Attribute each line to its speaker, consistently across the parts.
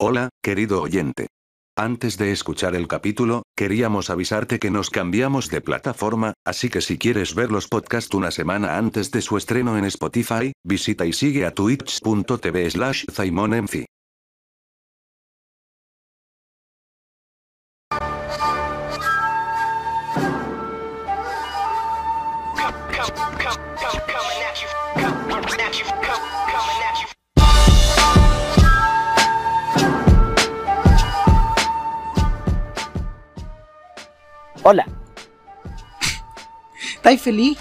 Speaker 1: Hola, querido oyente. Antes de escuchar el capítulo, queríamos avisarte que nos cambiamos de plataforma, así que si quieres ver los podcasts una semana antes de su estreno en Spotify, visita y sigue a twitch.tv slash
Speaker 2: Hola.
Speaker 3: ¿Estáis feliz?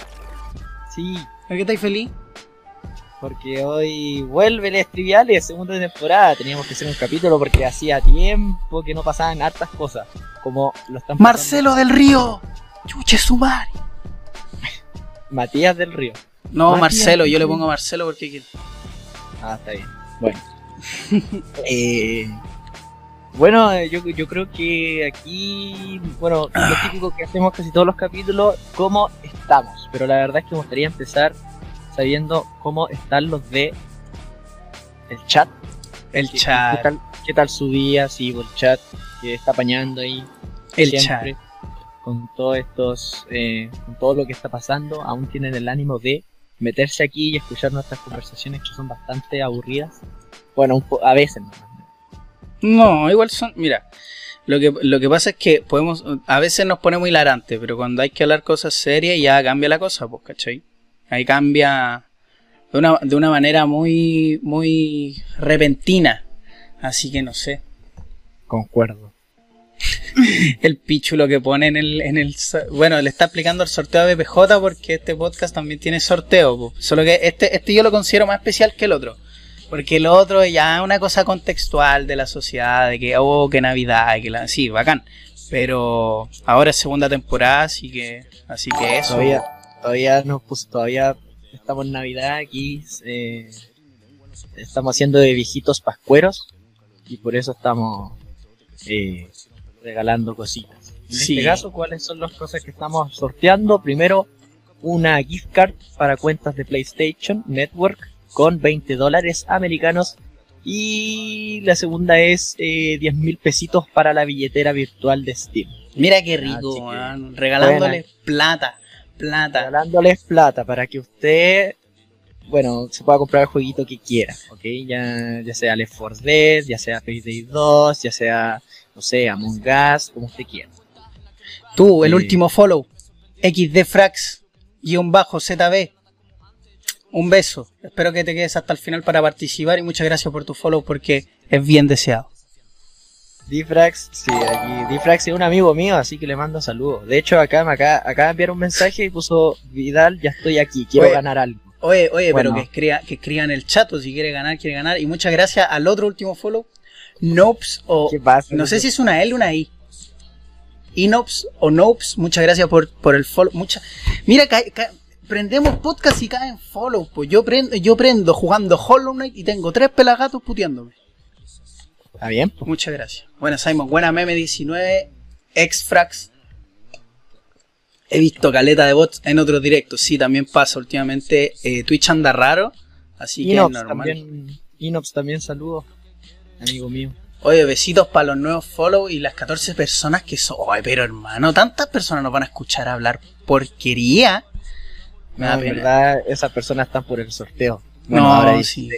Speaker 2: Sí,
Speaker 3: ¿Por qué estáis feliz?
Speaker 2: porque hoy vuelven las triviales, segunda temporada. Teníamos que hacer un capítulo porque hacía tiempo que no pasaban hartas cosas. Como lo están
Speaker 3: Marcelo del Río. Chuche su madre.
Speaker 2: Matías del Río.
Speaker 3: No,
Speaker 2: Matías
Speaker 3: Marcelo, yo le pongo Marcelo porque quiero.
Speaker 2: Ah, está bien. Bueno. Eh, bueno, eh, yo, yo creo que aquí, bueno, lo típico que hacemos casi todos los capítulos, cómo estamos. Pero la verdad es que me gustaría empezar sabiendo cómo están los de el chat.
Speaker 3: El
Speaker 2: ¿Qué-
Speaker 3: chat.
Speaker 2: ¿Qué tal, qué tal su día? Sí, por el chat que está apañando ahí.
Speaker 3: El
Speaker 2: siempre, Con todos estos, eh, con todo lo que está pasando, aún tienen el ánimo de meterse aquí y escuchar nuestras conversaciones que son bastante aburridas. Bueno, un po- a veces, ¿no?
Speaker 3: No, igual son. Mira, lo que, lo que pasa es que podemos. A veces nos ponemos hilarantes, pero cuando hay que hablar cosas serias ya cambia la cosa, pues, ¿cachai? Ahí cambia de una, de una manera muy, muy repentina. Así que no sé.
Speaker 2: Concuerdo.
Speaker 3: El pichulo que pone en el, en el. Bueno, le está aplicando el sorteo a BPJ porque este podcast también tiene sorteo. po. Solo que este, este yo lo considero más especial que el otro. Porque el otro ya es una cosa contextual de la sociedad, de que, oh, que Navidad, que la. Sí, bacán. Pero ahora es segunda temporada, así que. Así que eso.
Speaker 2: Todavía, todavía nos puso, todavía estamos en Navidad aquí. eh, estamos haciendo de viejitos pascueros y por eso estamos eh, regalando cositas. En
Speaker 3: Sí.
Speaker 2: este caso, ¿cuáles son las cosas que estamos sorteando? Primero, una gift card para cuentas de PlayStation Network con 20 dólares americanos. Y la segunda es eh, 10 mil pesitos para la billetera virtual de Steam.
Speaker 3: Mira qué
Speaker 2: Así
Speaker 3: rico,
Speaker 2: que,
Speaker 3: weón, regalándole plata. Plata.
Speaker 2: regalándoles plata para que usted, bueno, se pueda comprar el jueguito que quiera, ¿ok? Ya, ya sea Left 4 Dead, ya sea Payday 2, ya sea, no sé, Among Us, como usted quiera.
Speaker 3: Tú, el último follow. XDFrax, guion bajo ZB. Un beso. Espero que te quedes hasta el final para participar y muchas gracias por tu follow porque es bien deseado.
Speaker 2: Difrax, sí, aquí, Difrax es un amigo mío, así que le mando saludos. De hecho, acá me acá me enviaron un mensaje y puso, Vidal, ya estoy aquí, quiero
Speaker 3: Oye.
Speaker 2: ganar algo.
Speaker 3: Oye, oye,
Speaker 2: Bueno.
Speaker 3: pero que escriba, que escriban en el chat o si quiere ganar, quiere ganar. Y muchas gracias al otro último follow. Nops o...
Speaker 2: ¿Qué pasa?
Speaker 3: No sé si es una L o una I. Inops o Nops, muchas gracias por, por el follow. Mucha... Mira, ca- ca- prendemos podcast y caen follow. Pues yo prendo, yo prendo jugando Hollow Knight y tengo tres pelagatos puteándome.
Speaker 2: Está bien, pues.
Speaker 3: Muchas gracias. Bueno, Simon, buena meme 19, Exfrax. He visto caleta de bots en otros directos. Sí, también pasa últimamente. eh, Twitch anda raro, así que es normal.
Speaker 2: también, Inops también saludos, amigo mío.
Speaker 3: Oye, besitos para los nuevos follow y las 14 personas que son. Oye, pero hermano, tantas personas nos van a escuchar hablar porquería. Me da
Speaker 2: No, en
Speaker 3: pena.
Speaker 2: verdad, esas personas están por el sorteo.
Speaker 3: no,
Speaker 2: ahora
Speaker 3: sí.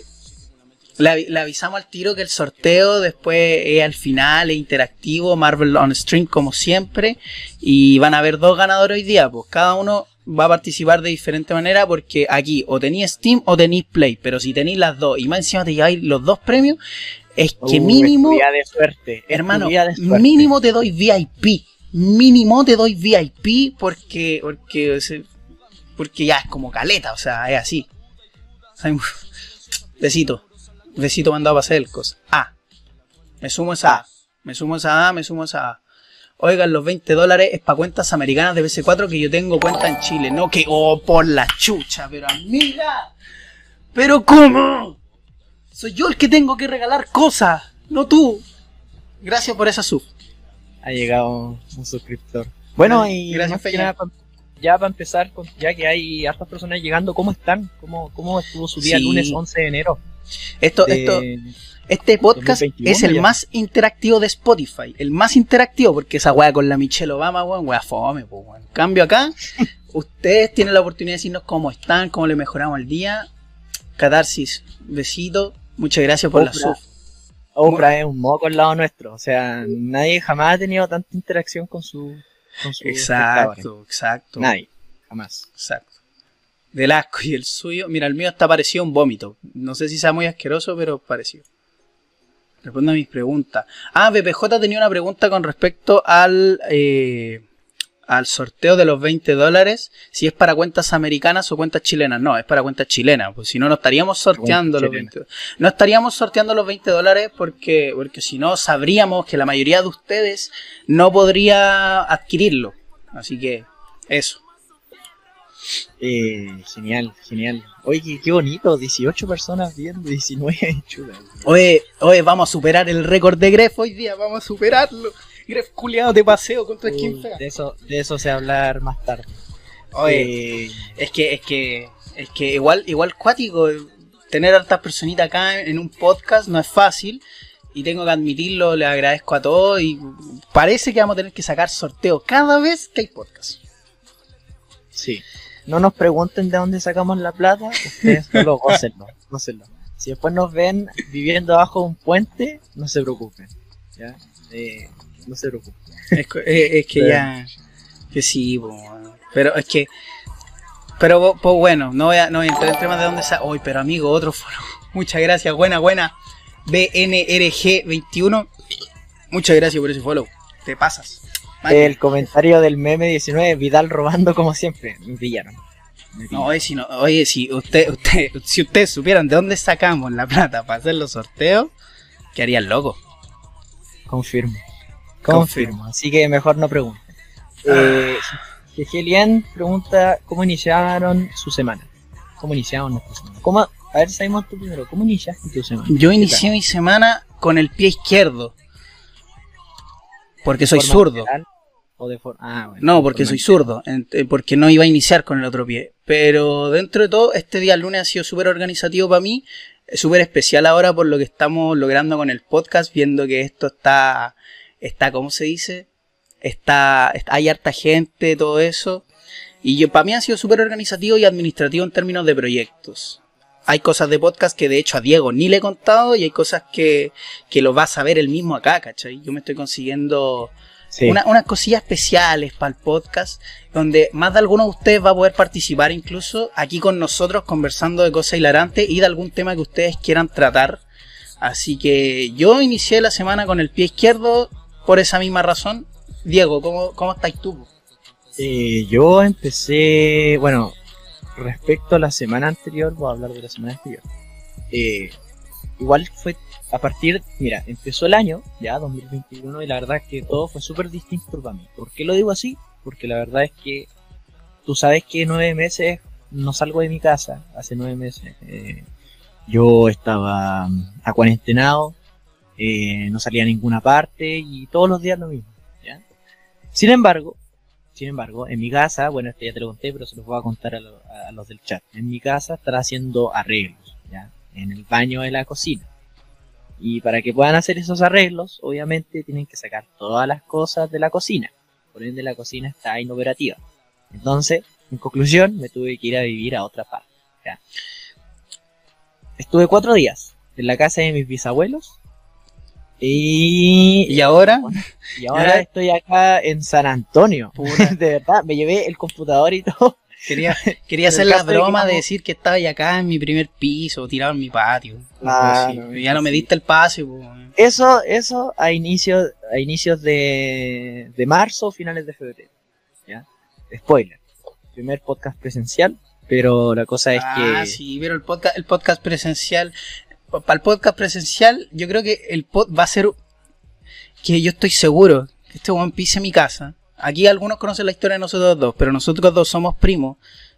Speaker 3: Le, avi- le avisamos al tiro que el sorteo después es al final, es interactivo, Marvel on Stream como siempre. Y van a haber dos ganadores hoy día, pues cada uno va a participar de diferente manera porque aquí o tenéis Steam o tenéis Play. Pero si tenéis las dos y más encima te lleváis los dos premios, es que
Speaker 2: Uh,
Speaker 3: mínimo...
Speaker 2: día de suerte.
Speaker 3: Hermano,
Speaker 2: día de suerte.
Speaker 3: mínimo te doy VIP. Mínimo te doy VIP porque, porque, porque ya es como caleta, o sea, es así. Besito. Besito mandado para hacer el cosa. Ah. Me sumo a esa A. Me sumo a esa A, me sumo a esa A. Oigan, los 20 dólares es para cuentas americanas de BC4 que yo tengo cuenta en Chile. No que, oh, por la chucha, pero amiga. Pero ¿cómo? Soy yo el que tengo que regalar cosas, no tú. Gracias por esa sub.
Speaker 2: Ha llegado un suscriptor. Bueno, y
Speaker 3: Gracias,
Speaker 2: más ya para empezar, con- ya que hay hartas personas llegando, ¿cómo están? ¿Cómo, cómo estuvo su día
Speaker 3: Sí.
Speaker 2: lunes 11 de enero?
Speaker 3: Esto,
Speaker 2: de-
Speaker 3: esto, este podcast
Speaker 2: 2021
Speaker 3: es el
Speaker 2: ya.
Speaker 3: más interactivo de Spotify. El más interactivo, porque esa weá con la Michelle Obama, weón, weá fome, pues, weón. En cambio acá, ustedes tienen la oportunidad de decirnos cómo están, cómo le mejoramos el día. Catarsis, besito. Muchas gracias por la sub.
Speaker 2: Oprah es un moco al lado nuestro. O sea, nadie jamás ha tenido tanta interacción con su. Con.
Speaker 3: Exacto, exacto.
Speaker 2: Nadie. Jamás.
Speaker 3: Exacto. Del asco y el suyo. Mira, el mío está parecido a un vómito. No sé si sea muy asqueroso, pero parecido. Responda a mis preguntas. Ah, BPJ tenía una pregunta con respecto al, eh, al sorteo de los 20 dólares. Si es para cuentas americanas o cuentas chilenas. No, es para cuentas chilenas. Pues si no, no estaríamos sorteando los
Speaker 2: chilenas.
Speaker 3: 20 No estaríamos sorteando los 20 dólares porque, porque si no, sabríamos que la mayoría de ustedes no podría adquirirlo. Así que, eso.
Speaker 2: Eh, genial, genial. Oye, qué, bonito. 18 personas viendo, 19 chulas.
Speaker 3: Oye, oye, vamos a superar el récord de Gref hoy día, vamos a superarlo. Gref culiado de paseo contra Skin Fea.
Speaker 2: De eso, de eso se va a hablar más tarde.
Speaker 3: Oye,
Speaker 2: Eh,
Speaker 3: es que, es que, es que igual, igual cuático, eh, tener hartas personitas acá en un podcast no es fácil. Y tengo que admitirlo, le agradezco a todos y parece que vamos a tener que sacar sorteo cada vez que hay podcast.
Speaker 2: sí. No nos pregunten de dónde sacamos la plata, ustedes solo gócenlo, gócenlo. Si después nos ven viviendo bajo un puente, no se preocupen. ¿ya? Eh, no se preocupen.
Speaker 3: Es, que- es que
Speaker 2: Sí.
Speaker 3: ya. Que sí, pero es que. Pero pues bueno, no voy a, no voy a entrar en temas de dónde sa Hoy, pero amigo, otro foro. Muchas gracias, buena, buena. BNRG21. Muchas gracias por ese follow. Te pasas.
Speaker 2: El comentario del meme 19, Vidal robando como siempre. Me pillaron. Me
Speaker 3: No, oye, si no, oye, si usted, usted, si ustedes supieran de dónde sacamos la plata para hacer los sorteos, quedarían locos.
Speaker 2: Confirmo.
Speaker 3: Confirmo.
Speaker 2: Confirmo. Así que mejor no pregunten. Eh, Gelian pregunta cómo iniciaron su semana. ¿Cómo iniciaron nuestra semana? ¿Cómo, a ver, Simon, tú primero. ¿Cómo iniciaste tu semana?
Speaker 3: Yo
Speaker 2: ¿Qué
Speaker 3: inicié mi semana con el pie izquierdo. Porque
Speaker 2: ¿De
Speaker 3: soy zurdo.
Speaker 2: Ah, bueno.
Speaker 3: No, porque soy zurdo, porque no iba a iniciar con el otro pie. Pero dentro de todo, este día lunes ha sido súper organizativo para mí, eh, súper especial ahora por lo que estamos logrando con el podcast, viendo que esto está, está, ¿cómo se dice? Está, está- hay harta gente, todo eso. Y yo, para mí ha sido súper organizativo y administrativo en términos de proyectos. Hay cosas de podcast que de hecho a Diego ni le he contado y hay cosas que, que lo va a saber él mismo acá, ¿cachai? Yo me estoy consiguiendo
Speaker 2: Sí.
Speaker 3: una- unas cosillas especiales para el podcast, donde más de alguno de ustedes va a poder participar incluso aquí con nosotros conversando de cosas hilarantes y de algún tema que ustedes quieran tratar. Así que yo inicié la semana con el pie izquierdo por esa misma razón. Diego, ¿cómo, cómo estáis tú?
Speaker 2: Eh, yo empecé, bueno, respecto a la semana anterior, voy a hablar de la semana anterior. Eh, igual fue a partir, mira, empezó el año, ya 2021, y la verdad es que todo fue súper distinto para mí. ¿Por qué lo digo así? Porque la verdad es que tú sabes que nueve meses no salgo de mi casa, hace nueve meses. Eh, yo estaba mm, acuarentenado, eh, no salía a ninguna parte y todos los días lo mismo. ¿ya? Sin embargo, sin embargo, en mi casa, bueno, esto ya te lo conté, pero se los voy a contar a, lo- a los del chat. En mi casa estará haciendo arreglos, ¿ya? En el baño de la cocina. Y para que puedan hacer esos arreglos, obviamente tienen que sacar todas las cosas de la cocina. Por ende, la cocina está inoperativa. Entonces, en conclusión, me tuve que ir a vivir a otra parte. ¿ya? Estuve cuatro días en la casa de mis bisabuelos. Y,
Speaker 3: ¿Y ahora?
Speaker 2: y ahora estoy acá en San Antonio. De verdad, me llevé el computador y todo.
Speaker 3: Quería, quería hacer la
Speaker 2: caso de que
Speaker 3: broma de decir que estaba ya acá en mi primer piso, tirado en mi patio.
Speaker 2: Ah,
Speaker 3: Sí, ya no me diste el pase. po.
Speaker 2: Eso, eso a inicios, a inicios de, de marzo, finales de febrero. ¿ya? Spoiler. Primer podcast presencial, pero la cosa es
Speaker 3: ah,
Speaker 2: que
Speaker 3: sí, pero el podcast, el podcast presencial, para el podcast presencial, yo creo que el pod va a ser que yo estoy seguro que este weón pise mi casa. Aquí algunos conocen la historia de nosotros dos, pero nosotros dos somos primos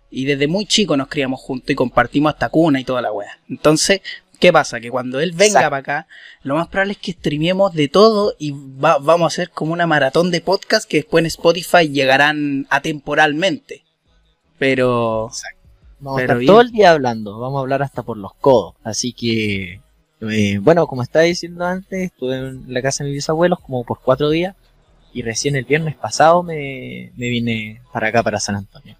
Speaker 3: y desde muy chicos nos criamos juntos y compartimos hasta cuna y toda la wea. Entonces, ¿qué pasa? Que cuando él venga
Speaker 2: Exacto.
Speaker 3: para acá, lo más probable es que streamemos de todo y va- vamos a hacer como una maratón de podcast que después en Spotify llegarán atemporalmente. Pero,
Speaker 2: Vamos a estar
Speaker 3: bien.
Speaker 2: todo el día hablando, vamos a hablar hasta por los codos. Así que, eh, bueno, como estaba diciendo antes, estuve en la casa de mis bisabuelos como por cuatro días y recién el viernes pasado me, me vine para acá, para San Antonio.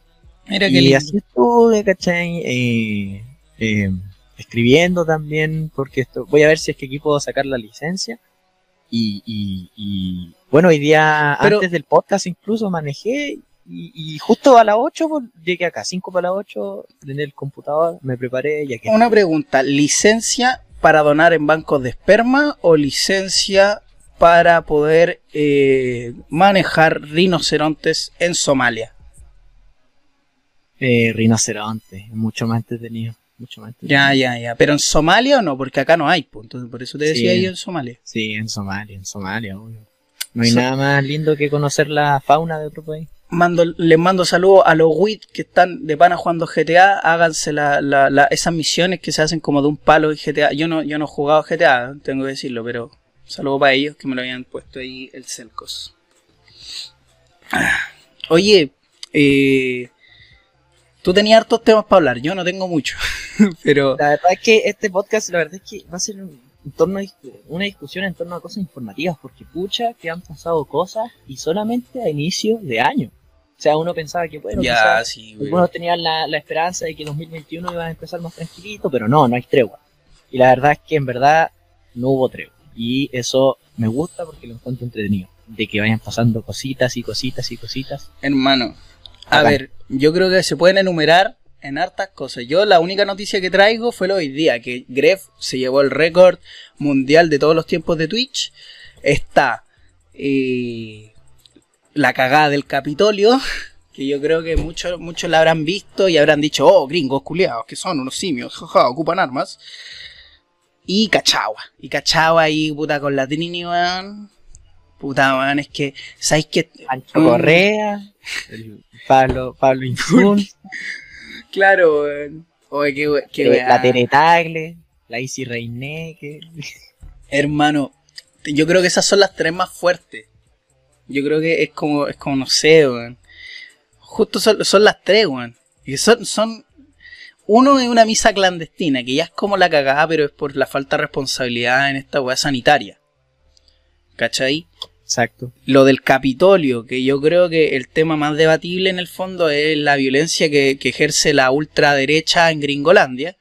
Speaker 3: Mira
Speaker 2: Y
Speaker 3: lindo.
Speaker 2: así estuve, ¿cachai? Eh, eh, escribiendo también, porque esto, voy a ver si es que aquí puedo sacar la licencia. Y, y, y bueno, hoy día,
Speaker 3: Pero-
Speaker 2: antes del podcast incluso manejé y, y justo a las 8 pues, llegué acá, 5 para las 8, en el computador, me preparé y aquí.
Speaker 3: Una pregunta, ¿licencia para donar en bancos de esperma o licencia para poder eh, manejar rinocerontes en Somalia?
Speaker 2: Eh, rinoceronte, mucho más entretenido, mucho más entretenido.
Speaker 3: Ya, ya, ya. ¿Pero en Somalia o no? Porque acá no hay, pues. Entonces, por eso te decía
Speaker 2: Sí.
Speaker 3: yo en Somalia.
Speaker 2: Sí, en Somalia, en Somalia, obvio. No hay
Speaker 3: So-
Speaker 2: nada más lindo que conocer la fauna de otro país.
Speaker 3: Mando, les mando saludos a los WIT que están de pana jugando GTA. Háganse la, la- esas misiones que se hacen como de un palo en GTA. Yo no, yo no he jugado GTA, tengo que decirlo, pero saludo para ellos que me lo habían puesto ahí el Celcos. Oye, eh, tú tenías hartos temas para hablar, yo no tengo mucho. pero
Speaker 2: La verdad es que este podcast, la verdad es que va a ser en torno a, una discusión en torno a cosas informativas, porque pucha que han pasado cosas y solamente a inicio de año. O sea, uno pensaba que, bueno,
Speaker 3: ya, sí,
Speaker 2: algunos tenían la, la esperanza de que 2021 iba a empezar más tranquilito, pero no, no hay tregua. Y la verdad es que en verdad no hubo tregua. Y eso me gusta porque lo encuentro entretenido. De que vayan pasando cositas y cositas y cositas.
Speaker 3: Hermano, a ver, yo creo que se pueden enumerar en hartas cosas. Yo la única noticia que traigo fue lo de hoy día, que Gref se llevó el récord mundial de todos los tiempos de Twitch. Está eh, la cagada del Capitolio, que yo creo que muchos muchos la habrán visto y habrán dicho, oh, gringos culiados, que son unos simios, jaja, ocupan armas. Y Cachagua, y Cachagua ahí, puta, con la Trini, weón. Puta, weón, es que, ¿sabéis que
Speaker 2: Ancho
Speaker 3: Mm.
Speaker 2: Correa, Pablo, Pablo Insul,
Speaker 3: Claro, weón. Oye, qué,
Speaker 2: eh, la Tere Tagle, la Isi Reineque.
Speaker 3: Hermano, yo creo que esas son las tres más fuertes. Yo creo que es como, es como no sé, weón. Justo son, son las tres, weón. Y son, son. Uno es una misa clandestina, que ya es como la cagada, pero es por la falta de responsabilidad en esta weá sanitaria. ¿Cachai?
Speaker 2: Exacto.
Speaker 3: Lo del Capitolio, que yo creo que el tema más debatible en el fondo es la violencia que, que ejerce la ultraderecha en Gringolandia.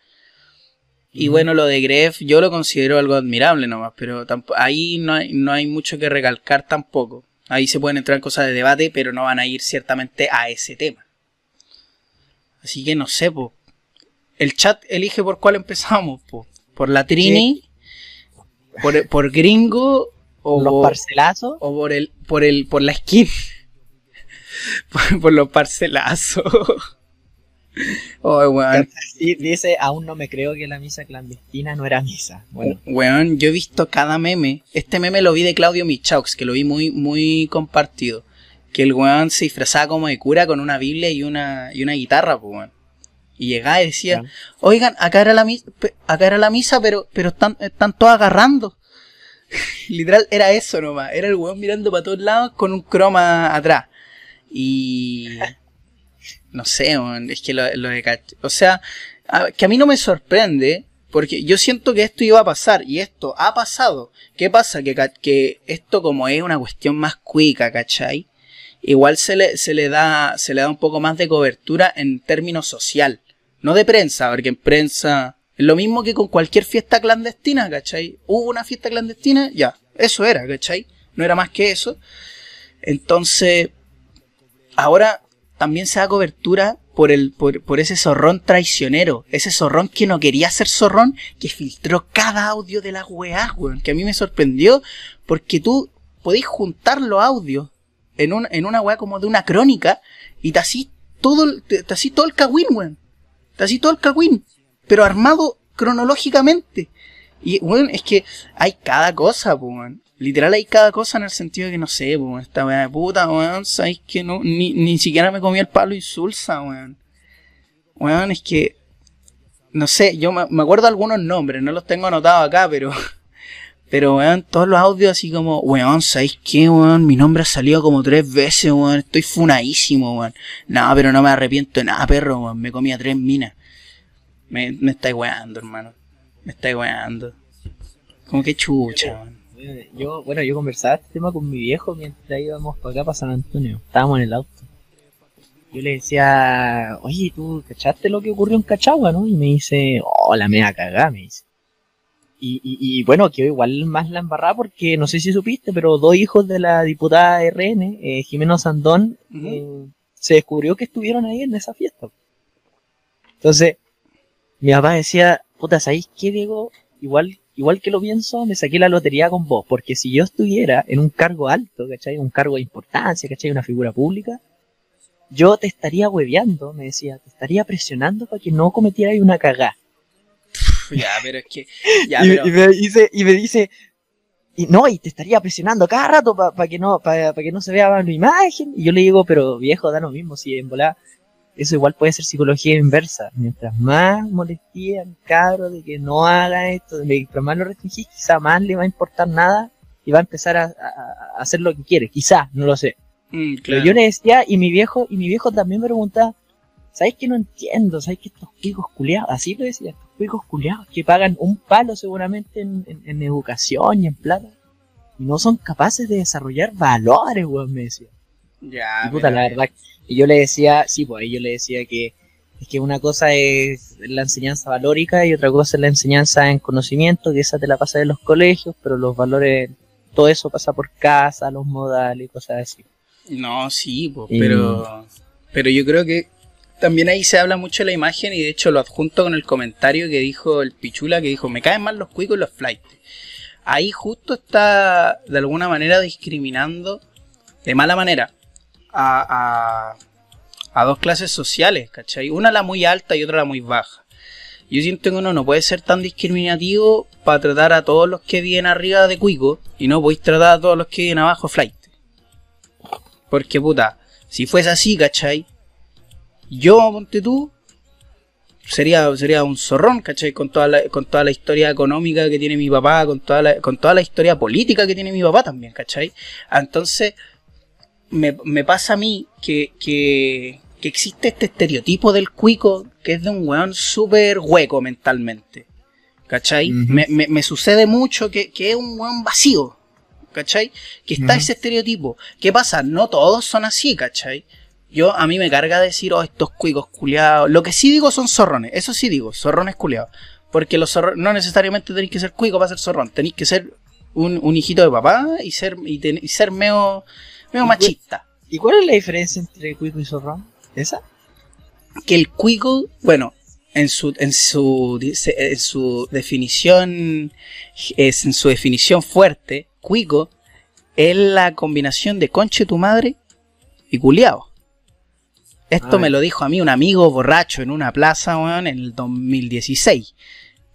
Speaker 3: Y bueno, lo de Gref yo lo considero algo admirable nomás, pero ahí no hay, no hay mucho que recalcar tampoco. Ahí se pueden entrar cosas de debate, pero no van a ir ciertamente a ese tema. Así que no sé, po. El chat elige por cuál empezamos, po. Por la Trini, por, por gringo o
Speaker 2: Los parcelazos.
Speaker 3: o por el por el por la skin por, por los parcelazos oh weón
Speaker 2: dice, aún no me creo que la misa clandestina no era misa. Bueno,
Speaker 3: weón yo he visto cada meme este meme lo vi de Claudio Michaux que lo vi muy muy compartido que el weón se disfrazaba como de cura con una biblia y una y una guitarra pues weón y llegaba y decía oigan acá era la misa acá era la misa pero pero están están todos agarrando Literal, era eso nomás. Era el weón mirando para todos lados con un croma atrás. Y. No sé. Es que lo, de O sea, que a mí no me sorprende. Porque yo siento que esto iba a pasar. Y esto ha pasado. ¿Qué pasa? Que, que esto, como es una cuestión más cuica, ¿cachai? Igual se le, se le da. Se le da un poco más de cobertura en términos social. No de prensa, porque en prensa. Es lo mismo que con cualquier fiesta clandestina, ¿cachai? Hubo una fiesta clandestina, ya, eso era, ¿cachai? No era más que eso. Entonces, ahora también se da cobertura por, el, por, por ese zorrón traicionero, ese zorrón que no quería ser zorrón, que filtró cada audio de las weas, weón, que a mí me sorprendió, porque tú podéis juntar los audios en, un, en una wea como de una crónica, y te así todo, te, te así todo el cagüín, weón. Te así todo el cagüín, pero armado cronológicamente. Y, weón, es que hay cada cosa, weón. Literal hay cada cosa en el sentido de que no sé, po, esta weá de puta, weón, sabéis que no, ni, ni siquiera me comí el palo insulsa, weón. Weón, es que, no sé, yo me, me acuerdo algunos nombres, no los tengo anotados acá, pero, Pero, weón, todos los audios así como, weón, ¿sabéis qué, weón? Mi nombre ha salido como tres veces, weón. Estoy funadísimo, weón. No, pero no me arrepiento de nada, perro, weón. Me comía tres minas. Me, me estáis weando, hermano. Me estáis weando. Como que chucha, weón.
Speaker 2: Yo, bueno, yo conversaba este tema con mi viejo mientras íbamos para acá, para San Antonio. Estábamos en el auto. Yo le decía, oye, ¿tú cachaste lo que ocurrió en Cachagua, no? Y me dice, oh, la mea cagada, me dice. Y, y, y bueno, quedó igual más la embarrada porque no sé si supiste, pero dos hijos de la diputada RN, eh, Jimeno Sandón, eh, se descubrió que estuvieron ahí en esa fiesta. Entonces, mi papá decía, puta, ¿sabéis qué, Diego? Igual, igual que lo pienso, me saqué la lotería con vos, porque si yo estuviera en un cargo alto, ¿cachai? Un cargo de importancia, ¿cachai? Una figura pública, yo te estaría hueveando, me decía, te estaría presionando para que no cometieras una cagá.
Speaker 3: Ya, pero es que. Ya,
Speaker 2: y,
Speaker 3: pero.
Speaker 2: y me dice, y me dice, y no, y te estaría presionando cada rato para que no, para que no se vea mal mi imagen. Y yo le digo, pero viejo, da lo mismo, si en volada, eso igual puede ser psicología inversa. Mientras más molesté al cabro de que no haga esto, mientras más lo restringís, quizá más le va a importar nada y va a empezar a, a- a hacer lo que quiere. Quizá, no lo sé.
Speaker 3: Mm,
Speaker 2: Pero yo le decía, y mi viejo, y mi viejo también me preguntaba, ¿sabes que no entiendo? ¿Sabes que estos cuicos culiados, así lo decía, estos cuicos culiados que pagan un palo seguramente en, en- en educación y en plata, y no son capaces de desarrollar valores, weón, me decía.
Speaker 3: Ya,
Speaker 2: Y puta, la verdad. Y yo le decía, sí, pues ahí yo le decía que es que una cosa es la enseñanza valórica y otra cosa es la enseñanza en conocimiento, que esa te la pasa en los colegios, pero los valores, todo eso pasa por casa, los modales y cosas así.
Speaker 3: No, sí,
Speaker 2: Y-
Speaker 3: pero. Pero yo creo que también ahí se habla mucho de la imagen y de hecho lo adjunto con el comentario que dijo el Pichula que dijo, me caen mal los cuicos y los flights. Ahí justo está de alguna manera discriminando de mala manera a, a, a dos clases sociales, ¿cachai? Una la muy alta y otra la muy baja. Yo siento que uno no puede ser tan discriminativo para tratar a todos los que viven arriba de cuico y no podéis tratar a todos los que viven abajo flight. Porque puta, si fuese así, ¿cachai? Yo, ponte tú, sería, sería un zorrón, ¿cachai? Con toda, la, con toda la historia económica que tiene mi papá, con toda la, con toda la historia política que tiene mi papá también, ¿cachai? Entonces, me, me pasa a mí que, que, que existe este estereotipo del cuico que es de un weón súper hueco mentalmente. ¿Cachai? Me, me, me sucede mucho que, que es un weón vacío. ¿Cachai? Que está ese estereotipo. ¿Qué pasa? No todos son así, ¿cachai? Yo, a mí me carga decir, oh, estos cuicos culiados. Lo que sí digo son zorrones. Eso sí digo, zorrones culiados. Porque los zorrones, no necesariamente tenéis que ser cuico para ser zorrón. Tenéis que ser un, un hijito de papá y ser, y, ten- y ser medio, medio
Speaker 2: Y
Speaker 3: machista.
Speaker 2: ¿Y cuál es la diferencia entre cuico y zorrón? ¿Esa?
Speaker 3: que el cuico, bueno, en su, en su, en su definición, es en su definición fuerte, cuico es la combinación de conche tu madre y culiao. Esto
Speaker 2: Ah,
Speaker 3: me lo dijo a mí un amigo borracho en una plaza, weón, en el 2016.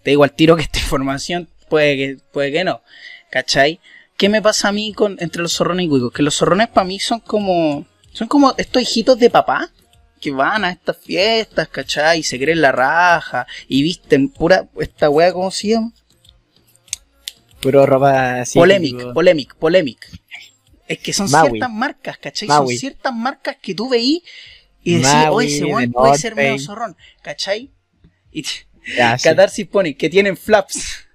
Speaker 3: Te digo al tiro que esta información puede que, puede que no. ¿Cachai? ¿Qué me pasa a mí con, entre los zorrones y cuicos? Que los zorrones para mí son como, son como estos hijitos de papá que van a estas fiestas, ¿cachai? Y se creen la raja y visten pura, esta wea, ¿cómo se llama?
Speaker 2: Puro ropa así.
Speaker 3: polemic,
Speaker 2: tipo-
Speaker 3: polemic, polemic. Es que son
Speaker 2: Maui.
Speaker 3: ciertas marcas, ¿cachai?
Speaker 2: Maui.
Speaker 3: Son ciertas marcas que tú veís y decís, oye, ese weón puede ser medio zorrón, ¿cachai? Y
Speaker 2: Ya, sí.
Speaker 3: Catarsis pone que tienen flaps.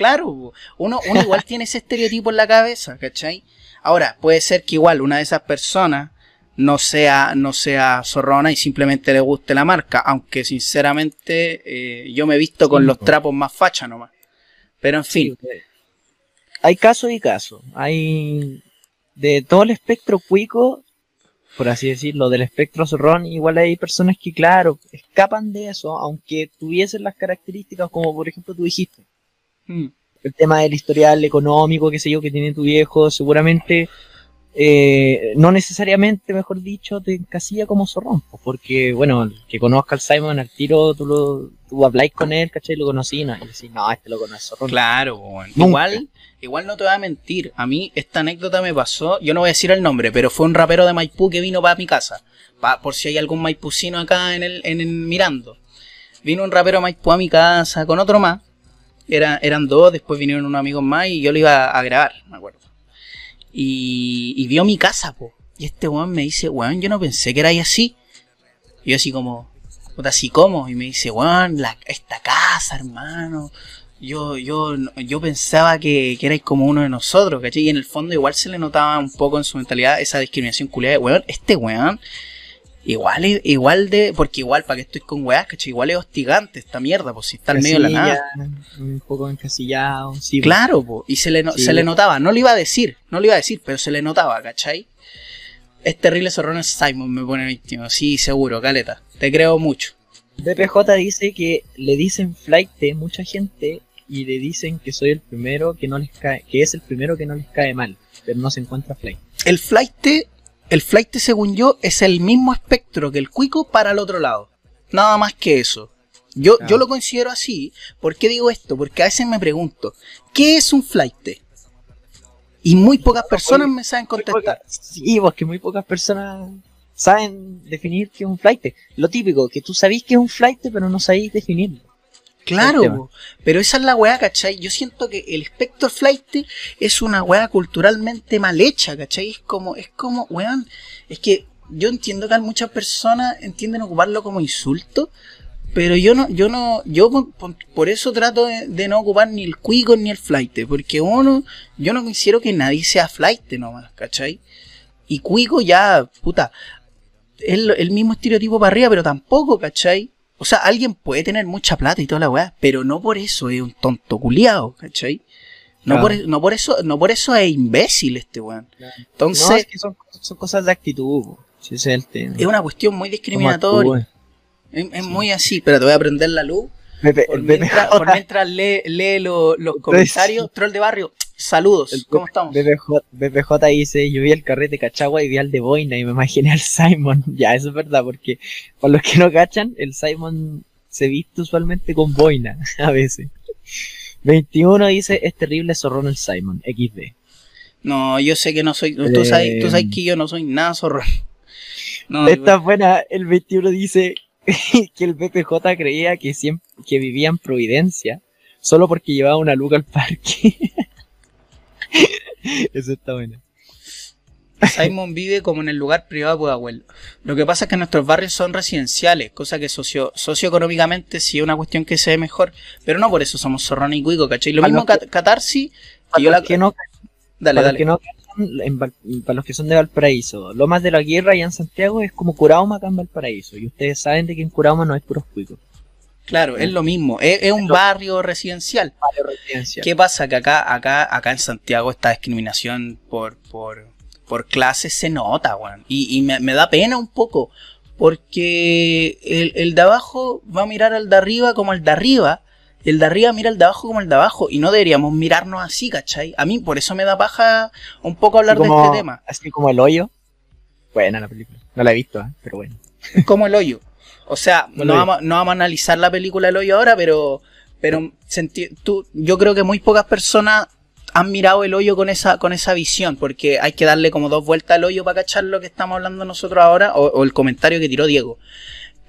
Speaker 3: Claro, uno, uno igual tiene ese estereotipo en la cabeza, ¿cachai? Ahora, puede ser que igual una de esas personas no sea, no sea zorrona y simplemente le guste la marca, aunque sinceramente eh, yo me he visto con
Speaker 2: Sí,
Speaker 3: los
Speaker 2: po.
Speaker 3: trapos más facha nomás. Pero en fin,
Speaker 2: Hay casos y casos. Hay de todo el espectro cuico, por así decirlo, del espectro zorrón, igual hay personas que, claro, escapan de eso, aunque tuviesen las características como por ejemplo tú dijiste.
Speaker 3: Mm,
Speaker 2: el tema del historial económico, qué sé yo, que tiene tu viejo, seguramente, eh, no necesariamente, mejor dicho, te encasilla como zorrón, pues, porque, bueno, el que conozca al Simon al tiro, tú, lo, tú habláis con él, ¿cachai? Lo conocí, ¿no? y decís, no, este loco no es zorrón.
Speaker 3: Claro, igual, igual no te voy a mentir. A mí esta anécdota me pasó, yo no voy a decir el nombre, pero fue un rapero de Maipú que vino para mi casa. Pa- por si hay algún maipucino acá en el, en el mirando. Vino un rapero de Maipú a mi casa con otro más. Era, eran dos, después vinieron unos amigos más y yo lo iba a grabar, me acuerdo. Y, y vio mi casa, po. Y este weón me dice, weón, yo no pensé que era así. Y yo así como, así como. Y me dice, weón, la, esta casa, hermano. Yo, yo, yo pensaba que, que erais como uno de nosotros, ¿cachai? Y en el fondo igual se le notaba un poco en su mentalidad esa discriminación culiada. Weón, este weón Igual, igual de, porque igual, para que estoy con weas, ¿cachai? Igual es hostigante esta mierda, pues si está al medio de la nada.
Speaker 2: Un poco encasillado, sí.
Speaker 3: Claro, pues, y se le, se le notaba, no lo iba a decir, no lo iba a decir, pero se le notaba, ¿cachai? Es terrible zorrón Simon, me pone víctima, sí, seguro, caleta, te creo mucho.
Speaker 2: BPJ dice que le dicen flight mucha gente y le dicen que soy el primero que no les cae, que es el primero que no les cae mal, pero no se encuentra flight.
Speaker 3: El flight el flight, según yo, es el mismo espectro que el cuico para el otro lado. Nada más que eso. Yo, yo lo considero así. ¿Por qué digo esto? Porque a veces me pregunto, ¿qué es un flight? Y muy pocas personas me saben contestar.
Speaker 2: sí, porque muy pocas personas saben definir qué es un flight. Lo típico, que tú sabís que es un flight, pero no sabéis definirlo.
Speaker 3: Claro, pero esa es la weá, ¿cachai? Yo siento que el espectro flight es una weá culturalmente mal hecha, ¿cachai? Es como, es como, weón, es que yo entiendo que muchas personas entienden ocuparlo como insulto, pero yo no, yo no, yo por, eso trato de, no ocupar ni el cuico ni el flight, porque uno, yo no quisiera que nadie sea flight nomás, ¿cachai? Y cuico ya, puta, es el mismo estereotipo para arriba, pero tampoco, ¿cachai? O sea, alguien puede tener mucha plata y toda la weá, pero no por eso es un tonto culiado, ¿cachai? No, por, no, por eso, no por eso es imbécil este weón. Entonces.
Speaker 2: es que son, cosas de actitud, si es el tema.
Speaker 3: Es una cuestión muy discriminatoria. Es, muy así, pero te voy a prender la luz. por, mientras, lee, los comentarios, troll de barrio, Saludos, ¿cómo estamos?
Speaker 2: BPJ, dice, yo vi el carrete Cachagua y vi al de Boina y me imaginé al Simon. ya, eso es verdad, porque por los que no cachan, el Simon se viste usualmente con Boina, a veces. 21 dice, es terrible zorrón el Simon, XD.
Speaker 3: No, yo sé que no soy, tú, sabes, tú sabes que yo no soy nada zorrón.
Speaker 2: Esta buena, el 21 dice que el BPJ creía que siempre que vivía en Providencia solo porque llevaba una luca al parque. Eso está bueno.
Speaker 3: Simon vive como en el lugar privado de Pudahuel. Lo que pasa es que nuestros barrios son residenciales, cosa que socio, socioeconómicamente sí es una cuestión que se ve mejor, pero no por eso somos zorrón y cuico, ¿cachai? Lo mismo
Speaker 2: que yo la... que no, dale, dale. Que no, para los que son de Valparaíso, lo más de la guerra allá en Santiago es como Curauma acá en Valparaíso, y ustedes saben de que en Curauma no hay puros cuicos.
Speaker 3: Claro, es lo mismo, es, un barrio residencial. ¿Qué pasa? Que acá, acá, acá en Santiago esta discriminación por, por, por clases se nota, weón. Y, me, da pena un poco, porque el, el, de abajo va a mirar al de arriba como el de arriba, y el de arriba mira al de abajo como el de abajo, y no deberíamos mirarnos así, ¿cachai? A mí por eso me da paja un poco hablar de este tema.
Speaker 2: Así como el hoyo. Buena la película, no la he visto, ¿eh? pero bueno.
Speaker 3: Como el hoyo. O sea, no, vamos, no vamos a analizar la película El Hoyo ahora, pero, pero tú, yo creo que muy pocas personas han mirado el hoyo con esa, con esa visión, porque hay que darle como dos vueltas al hoyo para cachar lo que estamos hablando nosotros ahora, o, el comentario que tiró Diego.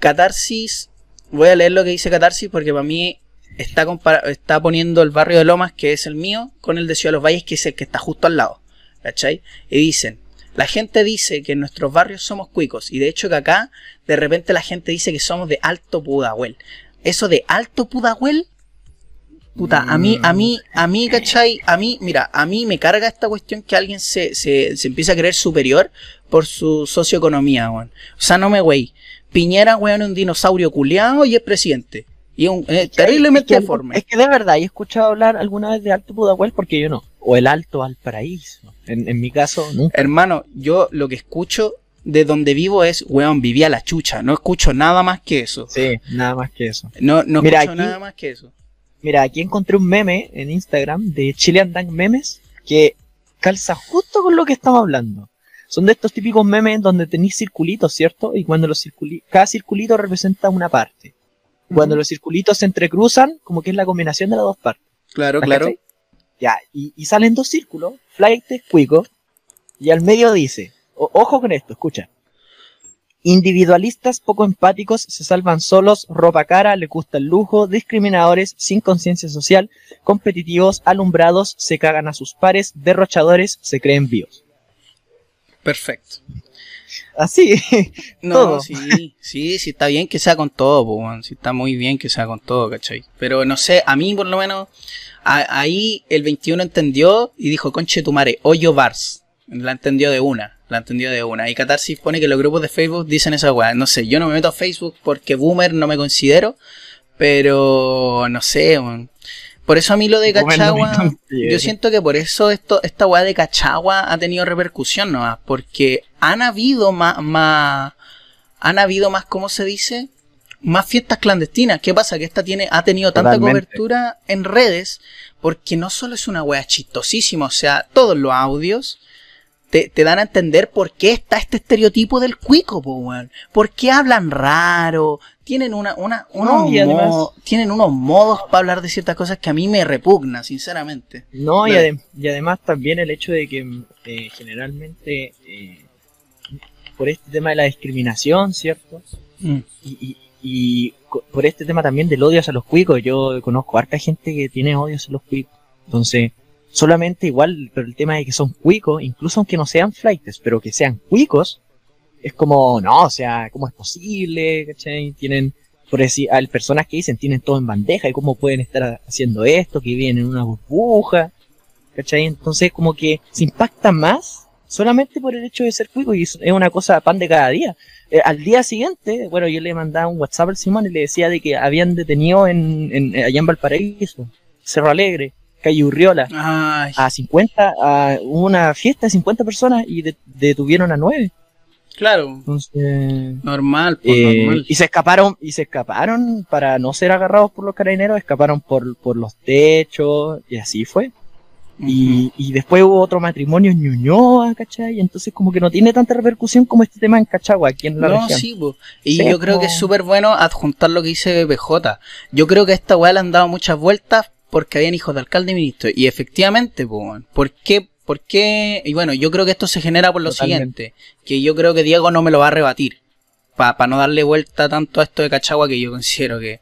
Speaker 3: Catarsis, voy a leer lo que dice Catarsis porque para mí está, está poniendo el barrio de Lomas, que es el mío, con el de Ciudad de los Valles, que es el que está justo al lado. ¿Cachai? Y dicen, la gente dice que en nuestros barrios somos cuicos y de hecho que acá de repente la gente dice que somos de Alto Pudahuel. Eso de Alto Pudahuel, puta, a mí, a mí, a mí, ¿cachai? A mí, mira, a mí me carga esta cuestión que alguien se, se, se empieza a creer superior por su socioeconomía, weón. O sea, no me wey. Piñera, weón, es un dinosaurio culiado y es presidente. Y un, eh, terriblemente deforme.
Speaker 2: Es que de verdad, he escuchado hablar alguna vez de Alto Pudahuel porque yo no. O el Alto al Paraíso. En, en mi caso, no.
Speaker 3: Hermano, yo lo que escucho de donde vivo es, weón, vivía la chucha. No escucho nada más que eso.
Speaker 2: Sí, nada más que eso.
Speaker 3: No, no escucho nada más que eso.
Speaker 2: Mira, aquí encontré un meme en Instagram de Chilean Dank Memes que calza justo con lo que estamos hablando. Son de estos típicos memes donde tenéis circulitos, ¿cierto? Y cuando los circulitos, cada circulito representa una parte. Cuando los circulitos se entrecruzan, como que es la combinación de las dos partes.
Speaker 3: Claro, claro.
Speaker 2: Ya, y, salen dos círculos, flight, cuico, y al medio dice, ojo con esto, escucha. Individualistas poco empáticos se salvan solos, ropa cara, le gusta el lujo, discriminadores, sin conciencia social, competitivos, alumbrados, se cagan a sus pares, derrochadores, se creen vivos.
Speaker 3: Perfecto.
Speaker 2: Así.
Speaker 3: No,
Speaker 2: todo.
Speaker 3: sí, sí, sí, está bien que sea con todo, po, sí, está muy bien que sea con todo, ¿cachai? Pero no sé, a mí por lo menos, a- ahí el 21 entendió y dijo, conche tu madre, hoyo bars. La entendió de una, la entendió de una. Y Catarsis pone que los grupos de Facebook dicen esa weá. No sé, yo no me meto a Facebook porque boomer no me considero, pero no sé. Por eso a mí lo de Cachagua, yo siento que por eso esto, esta weá de Cachagua ha tenido repercusión nomás, porque han habido más, más, han habido más, ¿cómo se dice? Más fiestas clandestinas. ¿Qué pasa? Que esta tiene, ha tenido tanta
Speaker 2: Totalmente.
Speaker 3: cobertura en redes, porque no solo es una weá chistosísima, o sea, todos los audios te, te dan a entender por qué está este estereotipo del cuico, po, weón. ¿Por qué hablan raro? Tienen una, una, unos, tienen unos modos para hablar de ciertas cosas que a mí me repugna, sinceramente.
Speaker 2: No, y, adem- y además también el hecho de que eh, generalmente eh, por este tema de la discriminación, ¿cierto?
Speaker 3: Mm.
Speaker 2: Y, y- y por este tema también del odio hacia los cuicos, yo conozco harta gente que tiene odio hacia los cuicos. Entonces, solamente igual, pero el tema de que son cuicos, incluso aunque no sean flightes, pero que sean cuicos, es como, no, o sea, ¿cómo es posible? ¿Cachai? Tienen, por decir, hay personas que dicen, tienen todo en bandeja, y cómo pueden estar haciendo esto, que viven en una burbuja, ¿cachai? Entonces, como que se impacta más solamente por el hecho de ser cuico, y es una cosa pan de cada día. Eh, al día siguiente, bueno, yo le mandaba un WhatsApp al Simón y le decía de que habían detenido en, en allá en Valparaíso, Cerro Alegre, calle Urriola,
Speaker 3: Ay,
Speaker 2: a 50, a hubo una fiesta de 50 personas y de- detuvieron a 9.
Speaker 3: claro,
Speaker 2: Entonces,
Speaker 3: normal, pues
Speaker 2: eh,
Speaker 3: normal.
Speaker 2: y se escaparon, y se escaparon para no ser agarrados por los carabineros, escaparon por, por los techos, y así fue. Y, y después hubo otro matrimonio en Ñuñoa, ¿cachai? Entonces como que no tiene tanta repercusión como este tema en Cachagua, aquí en la
Speaker 3: no,
Speaker 2: región.
Speaker 3: sí, po. y
Speaker 2: Sí,
Speaker 3: yo creo que es súper bueno adjuntar lo que dice BPJ. Yo creo que a esta weá le han dado muchas vueltas porque habían hijos de alcalde y ministro. Y efectivamente, po. ¿por qué? ¿Por qué? Y bueno, yo creo que esto se genera por lo
Speaker 2: Totalmente.
Speaker 3: siguiente, que yo creo que Diego no me lo va a rebatir. Para no darle vuelta tanto a esto de Cachagua que yo considero que es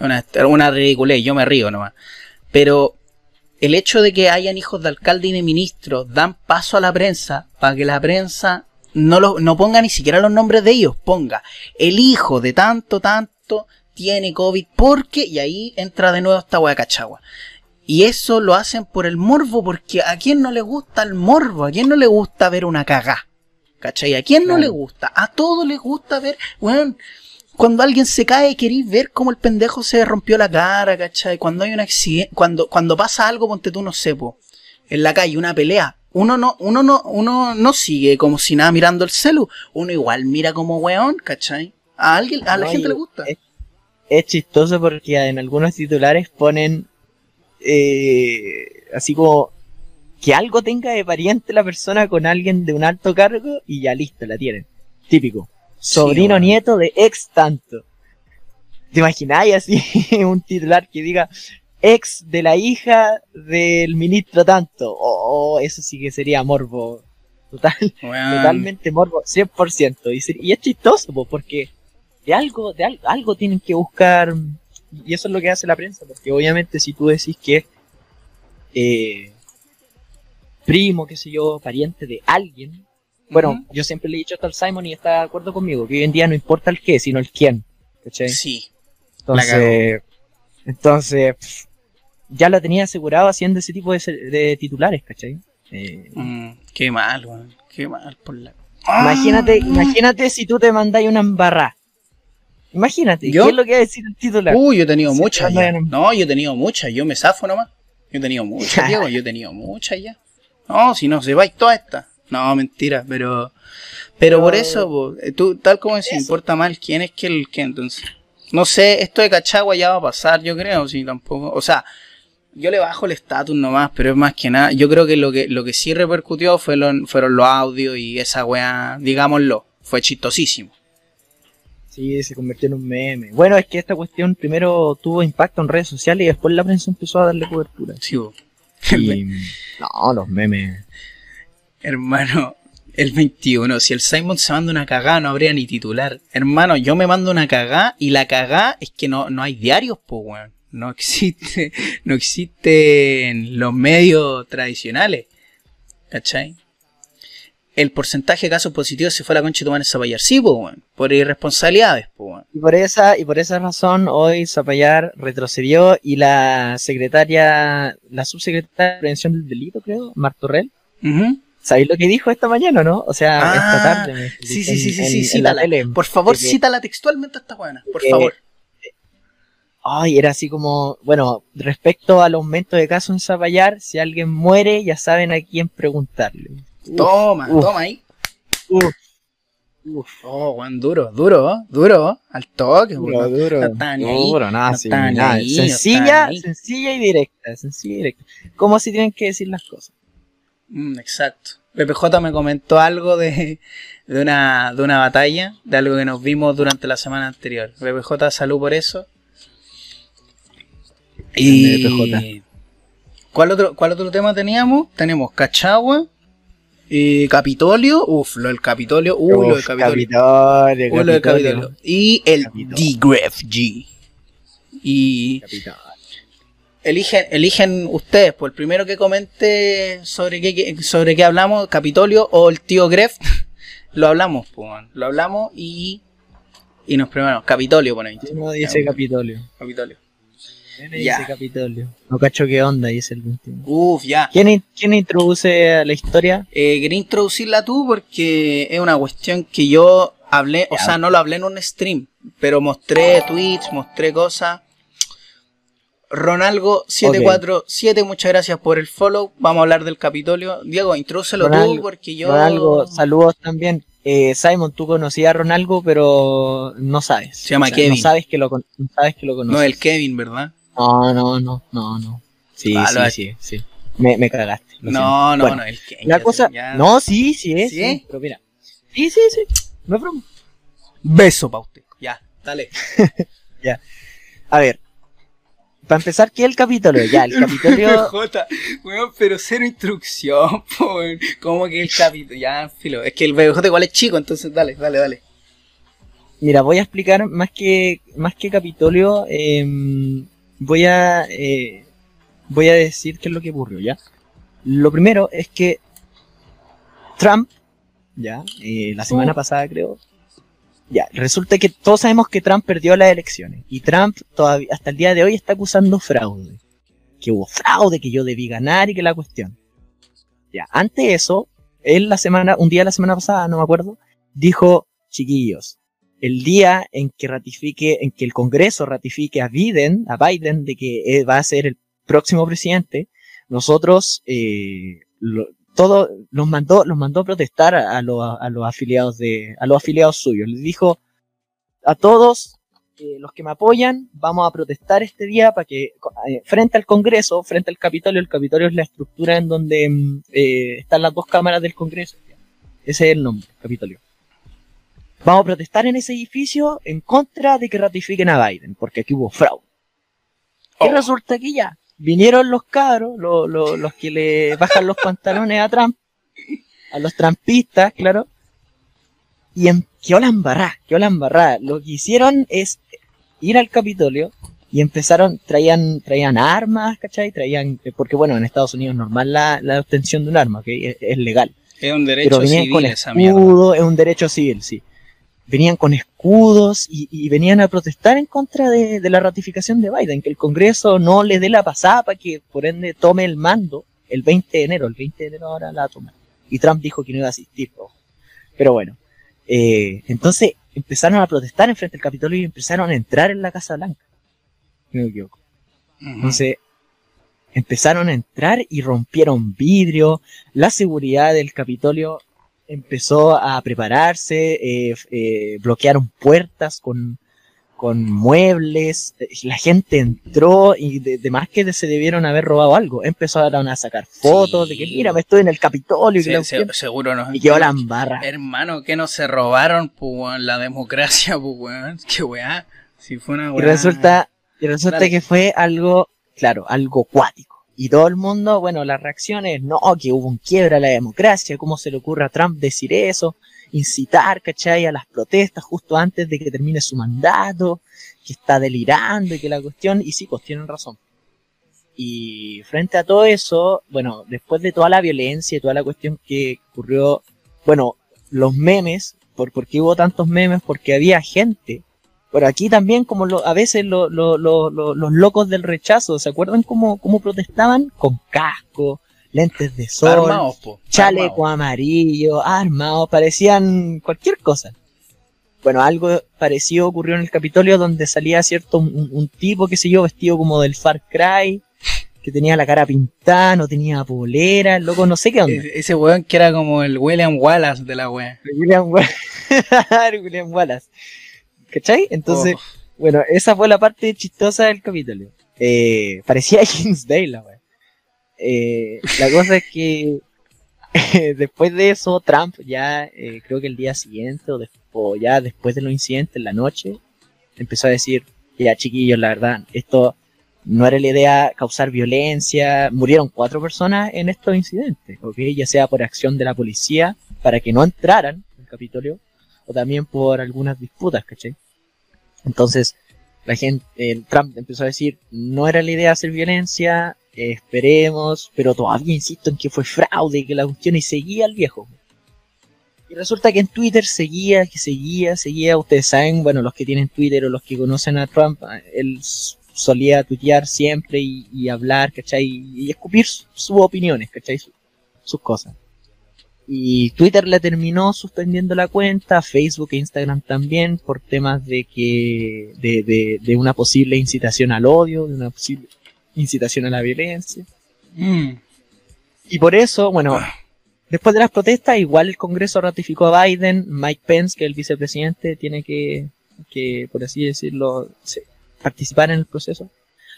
Speaker 3: una, una ridiculez, yo me río nomás. Pero el hecho de que hayan hijos de alcalde y de ministro dan paso a la prensa para que la prensa no, lo, no ponga ni siquiera los nombres de ellos, ponga el hijo de tanto, tanto tiene COVID porque, y ahí entra de nuevo esta wea cachagua. Y eso lo hacen por el morbo, porque a quién no le gusta el morbo, a quién no le gusta ver una cagá. ¿Cachai? ¿A quién no
Speaker 2: Claro.
Speaker 3: le gusta? A todos les gusta ver, weón, cuando alguien se cae, queréis ver cómo el pendejo se rompió la cara, ¿cachai? Cuando hay un accidente, cuando, cuando pasa algo, ponte tú, no sé, po, en la calle, una pelea. Uno no, uno no, uno no sigue como si nada mirando el celu. Uno igual mira como weón, ¿cachai? A alguien, a la
Speaker 2: No,
Speaker 3: gente le gusta.
Speaker 2: Es, es chistoso porque en algunos titulares ponen eh, así como que algo tenga de pariente la persona con alguien de un alto cargo y ya listo, la tienen. Típico. Sobrino nieto de ex tanto. ¿Te imagináis así un titular que diga ex de la hija del ministro tanto? Oh, eso sí que sería morbo. Total, totalmente morbo, 100%. Y, y es chistoso, po, porque de algo, de al- algo tienen que buscar, y eso es lo que hace la prensa, porque obviamente si tú decís que eh, primo, qué sé yo, pariente de alguien, bueno, yo siempre le he dicho esto al Simon y está de acuerdo conmigo, que hoy en día no importa el qué, sino el quién, ¿cachai?
Speaker 3: Sí.
Speaker 2: Entonces, entonces pff, ya lo tenía asegurado haciendo ese tipo de, de titulares, ¿cachai? Eh,
Speaker 3: Mm, qué mal. Qué mal por la.
Speaker 2: Imagínate,
Speaker 3: Ah.
Speaker 2: imagínate si tú te mandáis una embarrada. Imagínate,
Speaker 3: ¿Yo?
Speaker 2: ¿qué es lo que va a decir el titular?
Speaker 3: Uy, yo he tenido
Speaker 2: Sí,
Speaker 3: muchas ya.
Speaker 2: no.
Speaker 3: No, yo he tenido muchas. Yo me zafo nomás. Yo he tenido muchas, Diego. Yo he tenido muchas ya. No, si no se vais todas estas. No, mentira, pero. Pero por eso, po, eh, tú, tal como si importa mal quién es que el que entonces. No sé, esto de Cachagua ya va a pasar, yo creo, si tampoco. O sea, yo le bajo el estatus nomás, pero es más que nada. Yo creo que lo que, lo que sí repercutió fue lo- fueron los audios y esa weá, digámoslo, fue chistosísimo.
Speaker 2: Sí, se convirtió en un meme. Bueno, es que esta cuestión primero tuvo impacto en redes sociales y después la prensa empezó a darle cobertura.
Speaker 3: Sí.
Speaker 2: Y, no, los memes.
Speaker 3: Hermano, El 21. Si el Simon se manda una cagada, no habría ni titular. Hermano, yo me mando una cagada y la cagada es que no, no hay diarios, pues, weón. No existe, no existen los medios tradicionales. ¿Cachai? El porcentaje de casos positivos se fue a la concha de tu madre Zapallar. Sí, pues, weón. Por irresponsabilidades, pues, weón.
Speaker 2: Y por esa, y por esa razón, hoy Zapallar retrocedió y la secretaria, la subsecretaria de Prevención del Delito, creo, Martorell,
Speaker 3: Ujú.
Speaker 2: ¿Sabéis lo que dijo esta mañana, no? O sea,
Speaker 3: Ah,
Speaker 2: esta tarde. me-
Speaker 3: Sí, sí, sí, sí,
Speaker 2: en-
Speaker 3: sí,
Speaker 2: en
Speaker 3: cítala. Por favor,
Speaker 2: que-
Speaker 3: cítala textualmente a esta buena, por
Speaker 2: Eh,
Speaker 3: favor.
Speaker 2: Ay, era así como, bueno, respecto al aumento de casos en Zapallar, si alguien muere, ya saben a quién preguntarle.
Speaker 3: Toma,
Speaker 2: uf.
Speaker 3: toma ahí.
Speaker 2: Uf, uf.
Speaker 3: Oh, weón, duro, duro, duro. Al toque,
Speaker 2: Duro, duro.
Speaker 3: No ahí.
Speaker 2: Duro, nada,
Speaker 3: no
Speaker 2: sí, nada.
Speaker 3: ahí,
Speaker 2: Sencilla, sencilla y directa, sencilla y directa. Como si tienen que decir las cosas.
Speaker 3: Mm, exacto. PPJ me comentó algo de, de, una, de una batalla, de algo que nos vimos durante la semana anterior. PPJ, salud por eso. Y... ¿Cuál otro, ¿Cuál otro tema teníamos? Tenemos Cachagua Capitolio. Uf, lo del Capitolio. Uy, lo del
Speaker 2: Uf,
Speaker 3: Capitolio.
Speaker 2: Capitolio,
Speaker 3: Uy, lo del
Speaker 2: Capitolio.
Speaker 3: Capitolio. Y el. D-Gref G. Y
Speaker 2: Capitolio.
Speaker 3: Eligen, eligen ustedes, por el primero que comente sobre qué, sobre qué hablamos, Capitolio o el tío Gref, lo hablamos, pues, lo hablamos y, y nos preparamos. Capitolio pone ahí.
Speaker 2: Uno dice Capitolio.
Speaker 3: Capitolio. Ya.
Speaker 2: dice Capitolio. No cacho qué onda, dice el 21.
Speaker 3: Uf, ya.
Speaker 2: ¿Quién, in- quién introduce la historia?
Speaker 3: Eh, quería introducirla tú porque es una cuestión que yo hablé, o
Speaker 2: Ya.
Speaker 3: sea, no lo hablé en un stream, pero mostré tweets, mostré cosas. Ronalgo747, muchas gracias por el follow. Vamos a hablar del Capitolio. Diego, introdúcelo tú
Speaker 2: Ronaldo-
Speaker 3: porque yo.
Speaker 2: Ronaldo, saludos también. Eh, Simon, tú conocías a Ronaldo, pero no sabes.
Speaker 3: Se llama
Speaker 2: O sea,
Speaker 3: Kevin.
Speaker 2: No sabes que lo, no sabes que lo conoces.
Speaker 3: No, el Kevin, ¿verdad?
Speaker 2: No, no, no, no, no. Sí,
Speaker 3: Ah,
Speaker 2: sí, sí, sí. Me, me cagaste.
Speaker 3: No,
Speaker 2: siento.
Speaker 3: no,
Speaker 2: Bueno,
Speaker 3: no, el Kevin.
Speaker 2: La
Speaker 3: ya
Speaker 2: cosa.
Speaker 3: ya.
Speaker 2: No, sí, sí es.
Speaker 3: ¿Sí?
Speaker 2: sí, pero mira. Sí, sí, sí. No es broma.
Speaker 3: Beso pa' usted. Ya, dale.
Speaker 2: A ver. Para empezar, ¿qué es el Capitolio? Ya, el Capitolio.
Speaker 3: J, weón, pero cero instrucción, weón. ¿Cómo que el Capitolio? Ya, filo. Es que el BJ igual es chico, entonces dale, dale, dale.
Speaker 2: Mira, voy a explicar más que más que Capitolio. em, voy a eh, voy a decir qué es lo que ocurrió, ¿ya? Lo primero es que Trump, ya, eh, la semana
Speaker 3: Uh.
Speaker 2: pasada creo, ya, resulta que todos sabemos que Trump perdió las elecciones y Trump todavía hasta el día de hoy está acusando fraude, que hubo fraude, que yo debí ganar y que la cuestión. Ya, ante eso, él la semana, un día la semana pasada, no me acuerdo, dijo, chiquillos, el día en que ratifique, en que el Congreso ratifique a Biden, a Biden, de que él va a ser el próximo presidente, nosotros, eh, lo- todo, los mandó, los mandó a protestar a, a los, a los afiliados de, a los afiliados suyos. Les dijo a todos, eh, los que me apoyan, vamos a protestar este día para que, eh, frente al Congreso, frente al Capitolio, el Capitolio es la estructura en donde mm, eh, están las dos cámaras del Congreso. Ese es el nombre, Capitolio. Vamos a protestar en ese edificio en contra de que ratifiquen a Biden, porque aquí hubo fraude. Y
Speaker 3: Oh.
Speaker 2: resulta que ya, vinieron los cabros, lo- lo- los que le bajan los pantalones a Trump, a los trampistas, claro, y en, quedó la embarrada, quedó la embarrada. Lo que hicieron es ir al Capitolio y empezaron, traían, traían armas, ¿cachai? Traían, eh, porque bueno, en Estados Unidos es normal la, la obtención de un arma, ¿ok? Es, es legal.
Speaker 3: Es un derecho civil
Speaker 2: con
Speaker 3: esa mierda.
Speaker 2: es un derecho civil, sí. Venían con escudos y, y venían a protestar en contra de, de la ratificación de Biden, que el Congreso no le dé la pasada para que por ende tome el mando el 20 de enero. El 20 de enero ahora la toma. Y Trump dijo que no iba a asistir. ojo. Pero bueno, eh, entonces empezaron a protestar en frente al Capitolio y empezaron a entrar en la Casa Blanca. No me equivoco. Entonces, empezaron a entrar y rompieron vidrio. La seguridad del Capitolio empezó a prepararse, eh, eh, bloquearon puertas con, con muebles. eh, La gente entró y de, de más que se debieron haber robado algo. Empezaron a sacar fotos
Speaker 3: Sí.
Speaker 2: de que, mira, me estoy en el Capitolio. y, que
Speaker 3: Se- seguro no.
Speaker 2: y quedó la embarra.
Speaker 3: Hermano, que no se robaron, pues, la democracia, pues. Qué weá. Si fue una
Speaker 2: Y
Speaker 3: weá.
Speaker 2: resulta, y resulta que fue algo, claro, algo cuático. Y todo el mundo, bueno, las reacciones, no, que hubo un quiebra a la democracia, ¿cómo se le ocurre a Trump decir eso? Incitar, ¿cachai? A las protestas justo antes de que termine su mandato, que está delirando y que la cuestión, y sí, pues tienen razón. Y frente a todo eso, bueno, después de toda la violencia y toda la cuestión que ocurrió, bueno, los memes, por, ¿por qué hubo tantos memes? Porque había gente pero aquí también, como lo, a veces lo, lo, los locos del rechazo, ¿se acuerdan cómo, cómo protestaban? Con casco, lentes de sol, chaleco amarillo, armados, parecían cualquier cosa. Bueno, algo parecido ocurrió en el Capitolio donde salía cierto un, un tipo, que se yo, vestido como del Far Cry, que tenía la cara pintada, no tenía polera, loco no sé qué onda.
Speaker 3: Ese weón que era como el William Wallace de la wea.
Speaker 2: William, William Wallace. ¿Cachai? Entonces, oh. bueno, esa fue la parte chistosa del capítulo. Eh, parecía Kingsdale la wea. Eh, la cosa es que después de eso, Trump ya, eh, creo que el día siguiente o, o, ya después de los incidentes, en la noche, empezó a decir, ya chiquillos, la verdad, esto no era la idea causar violencia, murieron cuatro personas en estos incidentes, ¿ok? Ya sea por acción de la policía para que no entraran al Capitolio, o también por algunas disputas, ¿cachai? Entonces, la gente, Trump empezó a decir, no era la idea hacer violencia, esperemos, pero todavía insisto en que fue fraude, que la cuestión y seguía el viejo. Y resulta que en Twitter seguía, que seguía, seguía, ustedes saben, bueno, los que tienen Twitter o los que conocen a Trump, él solía tuitear siempre y, hablar, ¿cachai? Y, escupir sus opiniones, ¿cachai? sus cosas. Y Twitter le terminó suspendiendo la cuenta, Facebook e Instagram también, por temas de que, de, de, de una posible incitación al odio, de una posible incitación a la violencia. Mm. Y por eso, bueno, después de las protestas, igual el Congreso ratificó a Biden, Mike Pence, que es el vicepresidente, tiene que, que por así decirlo, participar en el proceso.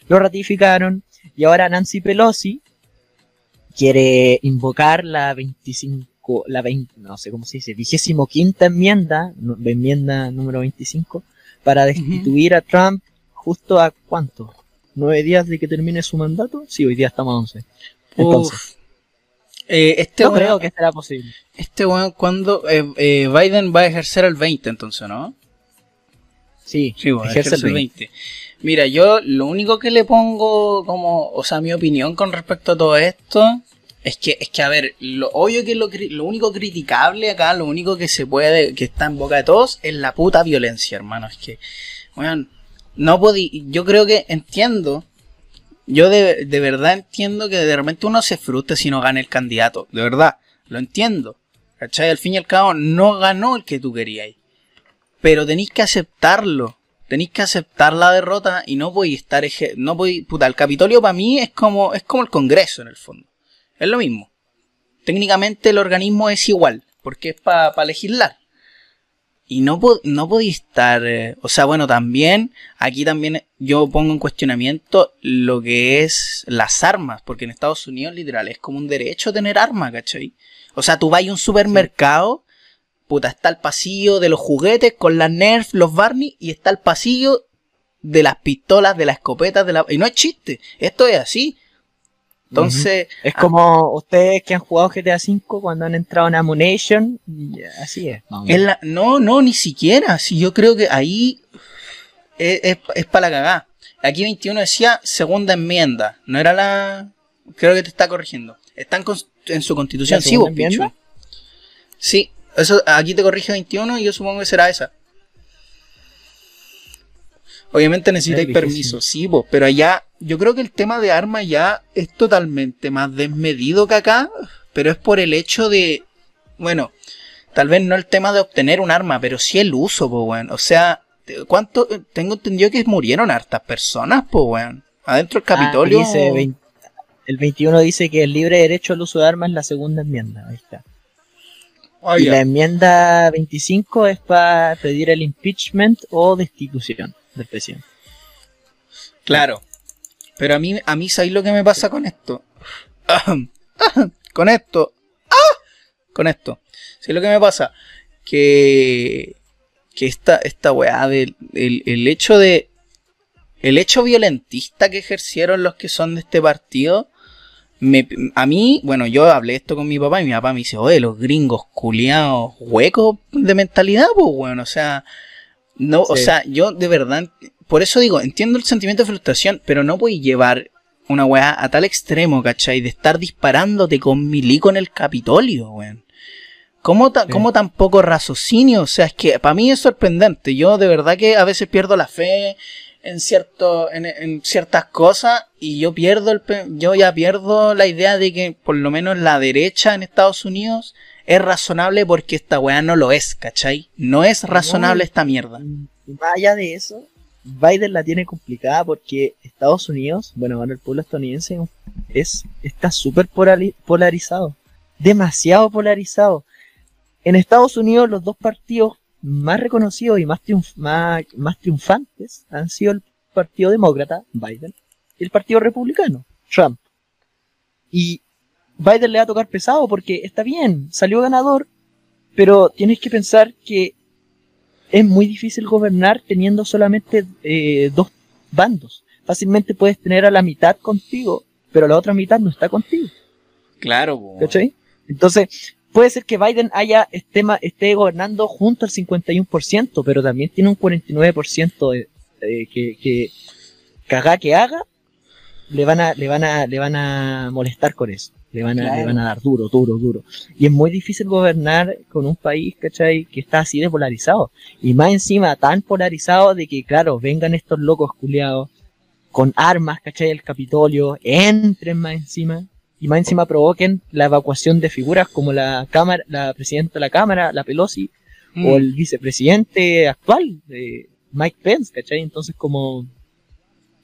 Speaker 2: Lo ratificaron y ahora Nancy Pelosi quiere invocar la 25 la 20, no sé cómo se dice, vigésimo quinta enmienda, enmienda número 25, para destituir a Trump justo a cuánto? ¿Nueve días de que termine su mandato? Sí, hoy día estamos a 11. Entonces,
Speaker 3: eh, este
Speaker 2: no creo que será posible.
Speaker 3: Este bueno, cuando eh, eh, Biden va a ejercer el 20, entonces, ¿no?
Speaker 2: Sí,
Speaker 3: sí ejerce el 20. Mira, yo lo único que le pongo como, o sea, mi opinión con respecto a todo esto es que, es que, a ver, lo obvio que lo, lo único criticable acá, lo único que se puede, que está en boca de todos, es la puta violencia, hermano. Es que, bueno, no podí, yo creo que entiendo, yo de, de verdad entiendo que de repente uno se frustra si no gana el candidato, de verdad, lo entiendo. ¿Cachai? Al fin y al cabo, no ganó el que tú querías. Pero tenéis que aceptarlo. Tenéis que aceptar la derrota y no podéis estar, no podéis, puta, el Capitolio para mí es como, es como el Congreso en el fondo. Es lo mismo. Técnicamente el organismo es igual, porque es para legislar. Y no, no podía estar, eh, o sea, bueno, también, aquí también yo pongo en cuestionamiento lo que es las armas, porque en Estados Unidos literal es como un derecho tener armas, ¿cachai? O sea, tú vas a un supermercado, puta, está el pasillo de los juguetes con las Nerf, los Barney, y está el pasillo de las pistolas, de las escopetas, de la... Y no es chiste, esto es así. Entonces.
Speaker 2: Es como ustedes que han jugado GTA V cuando han entrado en Ammunition. Así es.
Speaker 3: no, no, ni siquiera. Si yo creo que ahí es, para la cagada. Aquí 21 decía segunda enmienda. No era la. Creo que te está corrigiendo. Están en, su constitución. Sí, Sí, eso, aquí te corrige 21 y yo supongo que será esa. Obviamente necesitáis permiso, sí, vos, pero allá yo creo que el tema de armas ya es totalmente más desmedido que acá, pero es por el hecho de, bueno, tal vez no el tema de obtener un arma, pero sí el uso, pues, weón. O sea, ¿cuánto? Tengo entendido que murieron hartas personas, pues, weón. Adentro del ah, Capitolio.
Speaker 2: el 21 dice que el libre derecho al uso de armas es la segunda enmienda, ahí está. Ah, y la enmienda 25 es para pedir el impeachment o destitución del presidente.
Speaker 3: Claro. Pero a mí, a mí, ¿sabéis lo que me pasa con esto? con esto. ¡Ah! Con esto. ¿Sabéis lo que me pasa? Que. Que esta, esta weá del el, hecho de. El hecho violentista que ejercieron los que son de este partido. me, a mí, bueno, yo hablé esto con mi papá y mi papá me dice, oye, los gringos culiados huecos de mentalidad, pues, bueno, o sea, no, o sea, yo de verdad, por eso digo, entiendo el sentimiento de frustración, pero no voy a llevar una weá a tal extremo, ¿cachai? De estar disparándote con milico en el Capitolio, weón. ¿Cómo, ta-
Speaker 2: Sí.
Speaker 3: cómo tan poco raciocinio? O sea, es que para mí es sorprendente. Yo de verdad que a veces pierdo la fe en cierto, en, en ciertas cosas y yo pierdo el, yo ya pierdo la idea de que por lo menos la derecha en Estados Unidos es razonable porque esta weá no lo es, ¿cachai? No es razonable esta mierda.
Speaker 2: Allá de eso, Biden la tiene complicada porque Estados Unidos, bueno, ahora el pueblo estadounidense es, está súper polari- polarizado. Demasiado polarizado. En Estados Unidos los dos partidos más reconocidos y más, más, más triunfantes han sido el Partido Demócrata, Biden, y el Partido Republicano, Trump. Y Biden le va a tocar pesado porque está bien, salió ganador, pero tienes que pensar que es muy difícil gobernar teniendo solamente eh, dos bandos. Fácilmente puedes tener a la mitad contigo, pero la otra mitad no está contigo.
Speaker 3: Claro.
Speaker 2: ¿Cachai? Entonces, puede ser que Biden haya esté, esté gobernando junto al 51%, pero también tiene un 49% de, eh, que, que caga que haga, le van a, le van a, le van a molestar con eso. Le van a,
Speaker 3: Claro.
Speaker 2: le van a dar duro, duro, duro. Y es muy difícil gobernar con un país, ¿cachai? Que está así de polarizado. Y más encima, tan polarizado de que, claro, vengan estos locos culiados con armas, ¿cachai? El Capitolio, entren más encima y más encima provoquen la evacuación de figuras como la cámara, la presidenta de la Cámara, la Pelosi,
Speaker 3: Mm.
Speaker 2: o el vicepresidente actual, de Mike Pence, ¿cachai? Entonces como,